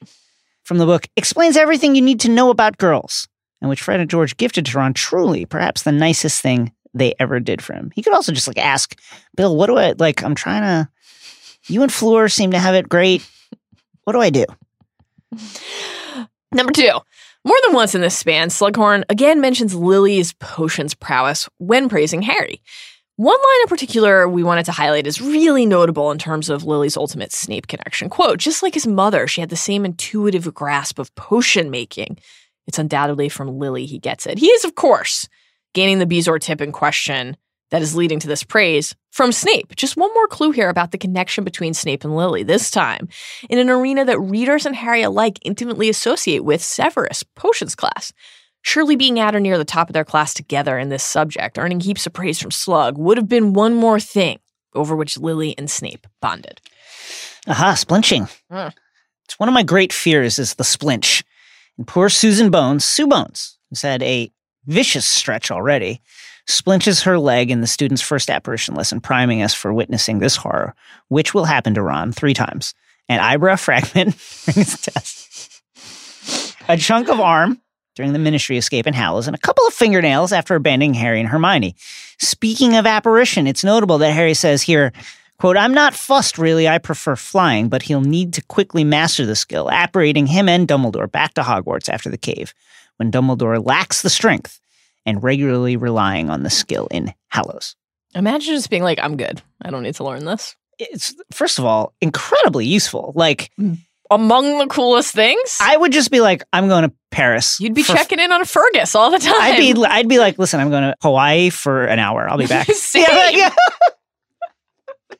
from the book, explains everything you need to know about girls and which Fred and George gifted to Ron, truly perhaps the nicest thing they ever did for him. He could also just like ask Bill, "What do I like? I'm trying to. You and Fleur seem to have it great. What do I do?" Number two. More than once in this span, Slughorn again mentions Lily's potions prowess when praising Harry. One line in particular we wanted to highlight is really notable in terms of Lily's ultimate Snape connection. Quote, just like his mother, she had the same intuitive grasp of potion making. It's undoubtedly from Lily he gets it. He is, of course, gaining the Bezoar tip in question that is leading to this praise from Snape. Just one more clue here about the connection between Snape and Lily, this time in an arena that readers and Harry alike intimately associate with Severus, potions class. Surely being at or near the top of their class together in this subject, earning heaps of praise from Slug, would have been one more thing over which Lily and Snape bonded. Aha, splinching. Mm. It's one of my great fears is the splinch. And poor Susan Bones, Sue Bones, who's had a vicious stretch already, splinches her leg in the student's first apparition lesson, priming us for witnessing this horror, which will happen to Ron three times. An eyebrow fragment during his test, a chunk of arm during the ministry escape in Hallows, and a couple of fingernails after abandoning Harry and Hermione. Speaking of apparition, it's notable that Harry says here, quote, I'm not fussed really, I prefer flying, but he'll need to quickly master the skill, apparating him and Dumbledore back to Hogwarts after the cave, when Dumbledore lacks the strength and regularly relying on the skill in Hallows. Imagine just being like, I'm good. I don't need to learn this. It's, first of all, incredibly useful. Like, mm. Among the coolest things, I would just be like, I'm going to Paris. you'd be for- checking in on Fergus all the time. I'd be, I'd be like, listen, I'm going to Hawaii for an hour. I'll be back. Yeah,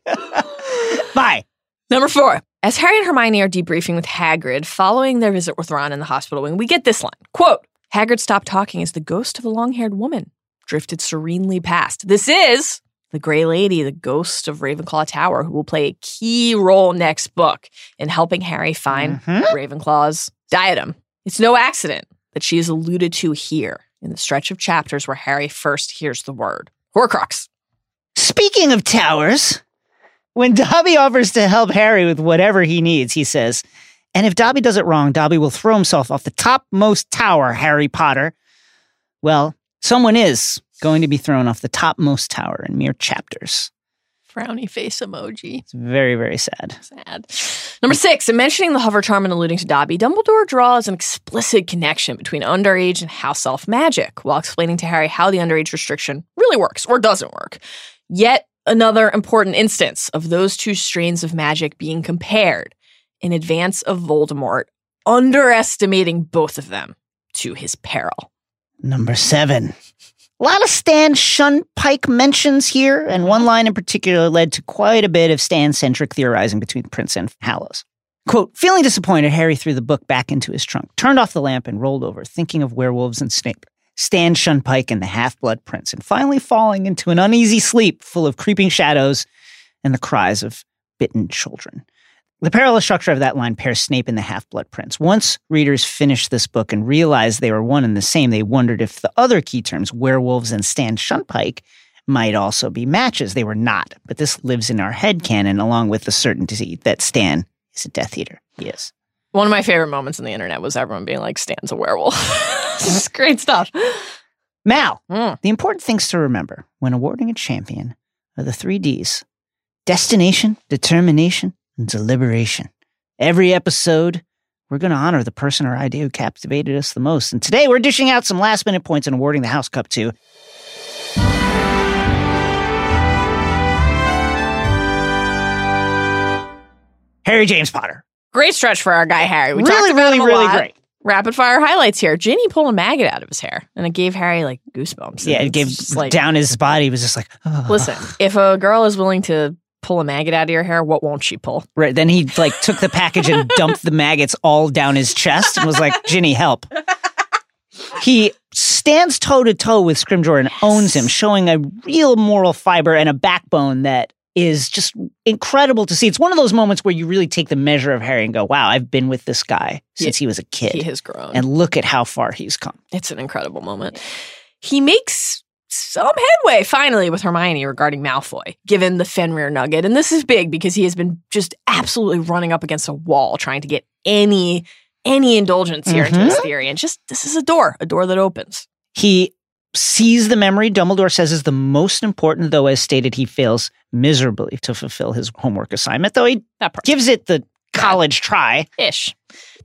like- Bye. Number four. As Harry and Hermione are debriefing with Hagrid following their visit with Ron in the hospital wing, we get this line. Quote, Hagrid stopped talking as the ghost of the long-haired woman drifted serenely past. This is the Grey Lady, the ghost of Ravenclaw Tower, who will play a key role next book in helping Harry find Mhm. Ravenclaw's diadem. It's no accident that she is alluded to here in the stretch of chapters where Harry first hears the word Horcrux. Speaking of towers, when Dobby offers to help Harry with whatever he needs, he says, and if Dobby does it wrong, Dobby will throw himself off the topmost tower, Harry Potter. Well, someone is going to be thrown off the topmost tower in mere chapters. Frowny face emoji. It's very, very sad. Sad. Number six, in mentioning the hover charm and alluding to Dobby, Dumbledore draws an explicit connection between underage and house elf magic while explaining to Harry how the underage restriction really works or doesn't work. Yet another important instance of those two strains of magic being compared in advance of Voldemort underestimating both of them to his peril. Number seven. A lot of Stan Shunpike mentions here, and one line in particular led to quite a bit of Stan centric theorizing between Prince and Hallows. Quote, feeling disappointed, Harry threw the book back into his trunk, turned off the lamp, and rolled over, thinking of werewolves and Snape, Stan Shunpike and the half blood prince, and finally falling into an uneasy sleep full of creeping shadows and the cries of bitten children. The parallel structure of that line pairs Snape and the Half Blood Prince. Once readers finished this book and realized they were one and the same, they wondered if the other key terms, werewolves and Stan Shunpike, might also be matches. They were not, but this lives in our head canon along with the certainty that Stan is a Death Eater. He is. One of my favorite moments on the internet was everyone being like, Stan's a werewolf. this is great stuff. Mal, Mm. the important things to remember when awarding a champion are the three D's destination, determination, deliberation. Every episode, we're going to honor the person or idea who captivated us the most. And today, we're dishing out some last minute points and awarding the House Cup to Harry James Potter. Great stretch for our guy Harry. We really, talked about really, him a really lot. great. Rapid fire highlights here. Ginny pulled a maggot out of his hair, and it gave Harry like goosebumps. Yeah, it gave like, down his body. He was just like, "Oh." Listen, if a girl is willing to pull a maggot out of your hair, what won't she pull? Right. Then he like took the package and dumped the maggots all down his chest and was like, Ginny, help. He stands toe to toe with Scrimgeour and owns him, showing a real moral fiber and a backbone that is just incredible to see. It's one of those moments where you really take the measure of Harry and go, wow, I've been with this guy since he was a kid. He has grown. and look at how far he's come. It's an incredible moment. He makes some headway finally with Hermione regarding Malfoy, given the Fenrir nugget. And this is big because he has been just absolutely running up against a wall trying to get any any indulgence here into mm-hmm. his theory. And just this is a door, a door that opens. He sees the memory Dumbledore says is the most important, though, as stated, he fails miserably to fulfill his homework assignment, though he gives it the college try. Ish.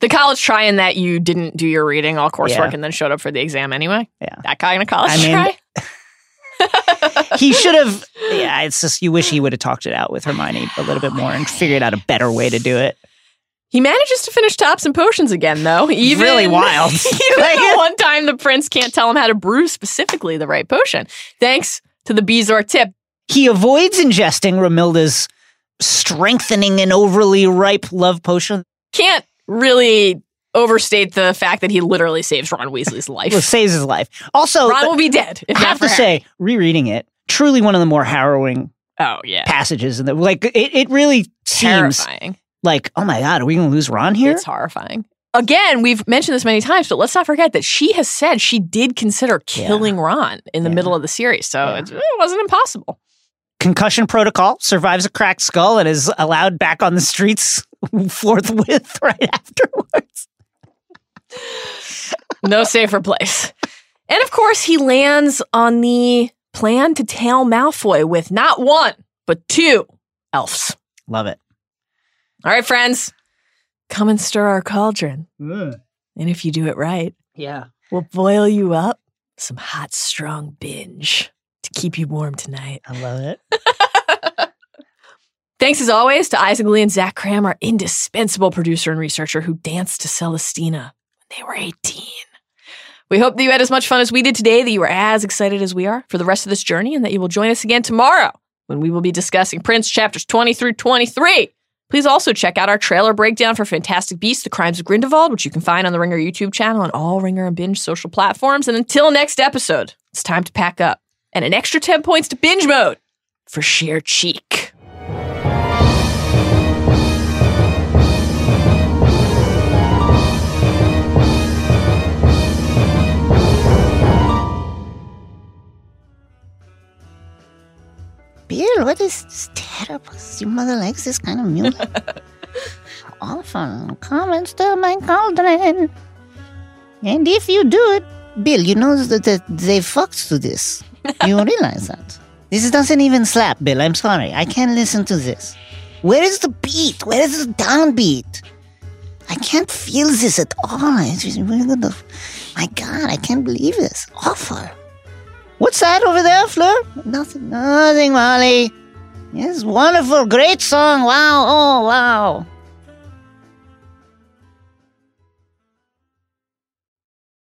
The college try in that you didn't do your reading, all coursework, Yeah. and then showed up for the exam anyway. Yeah. That kind of college I mean, try. He should have, yeah, it's just you wish he would have talked it out with Hermione a little bit more and figured out a better way to do it. He manages to finish tops and potions again, though. Even, Really wild. even Like- the one time the prince can't tell him how to brew specifically the right potion, thanks to the Bezoar tip. He avoids ingesting Romilda's strengthening and overly ripe love potion. Can't really overstate the fact that he literally saves Ron Weasley's life. Well, saves his life. Also, Ron will be dead. If I have to Harry. say, rereading it, truly one of the more harrowing oh yeah, passages. And like, it, it really seems terrifying. like, oh my God, are we going to lose Ron here? It's horrifying. Again, we've mentioned this many times, but let's not forget that she has said she did consider killing Ron in the Yeah. middle of the series, so Yeah. it, it wasn't impossible. Concussion protocol survives a cracked skull and is allowed back on the streets forthwith right afterwards. No safer place. And of course, he lands on the plan to tail Malfoy with not one, but two elves. Love it. All right, friends, come and stir our cauldron. And if you do it right, Yeah. we'll boil you up some hot, strong binge to keep you warm tonight. I love it. Thanks as always to Isaac Lee and Zach Cram, our indispensable producer and researcher who danced to Celestina when they were 18. We hope that you had as much fun as we did today, that you are as excited as we are for the rest of this journey, and that you will join us again tomorrow when we will be discussing Prince chapters 20 through 23. Please also check out our trailer breakdown for Fantastic Beasts, The Crimes of Grindelwald, which you can find on the Ringer YouTube channel and all Ringer and Binge social platforms. And until next episode, it's time to pack up and an extra 10 points to binge mode for sheer cheek. Bill, what is this terrible? Your mother likes this kind of music. Often comments to my cauldron. And if you do it, Bill, you know that they fucked to this. You realize that. This doesn't even slap, Bill. I'm sorry. I can't listen to this. Where is the beat? Where is the downbeat? I can't feel this at all. Just, my God, I can't believe this. Awful. What's that over there, Fleur? Nothing, nothing, Molly. Yes, wonderful, great song. Wow, oh, wow.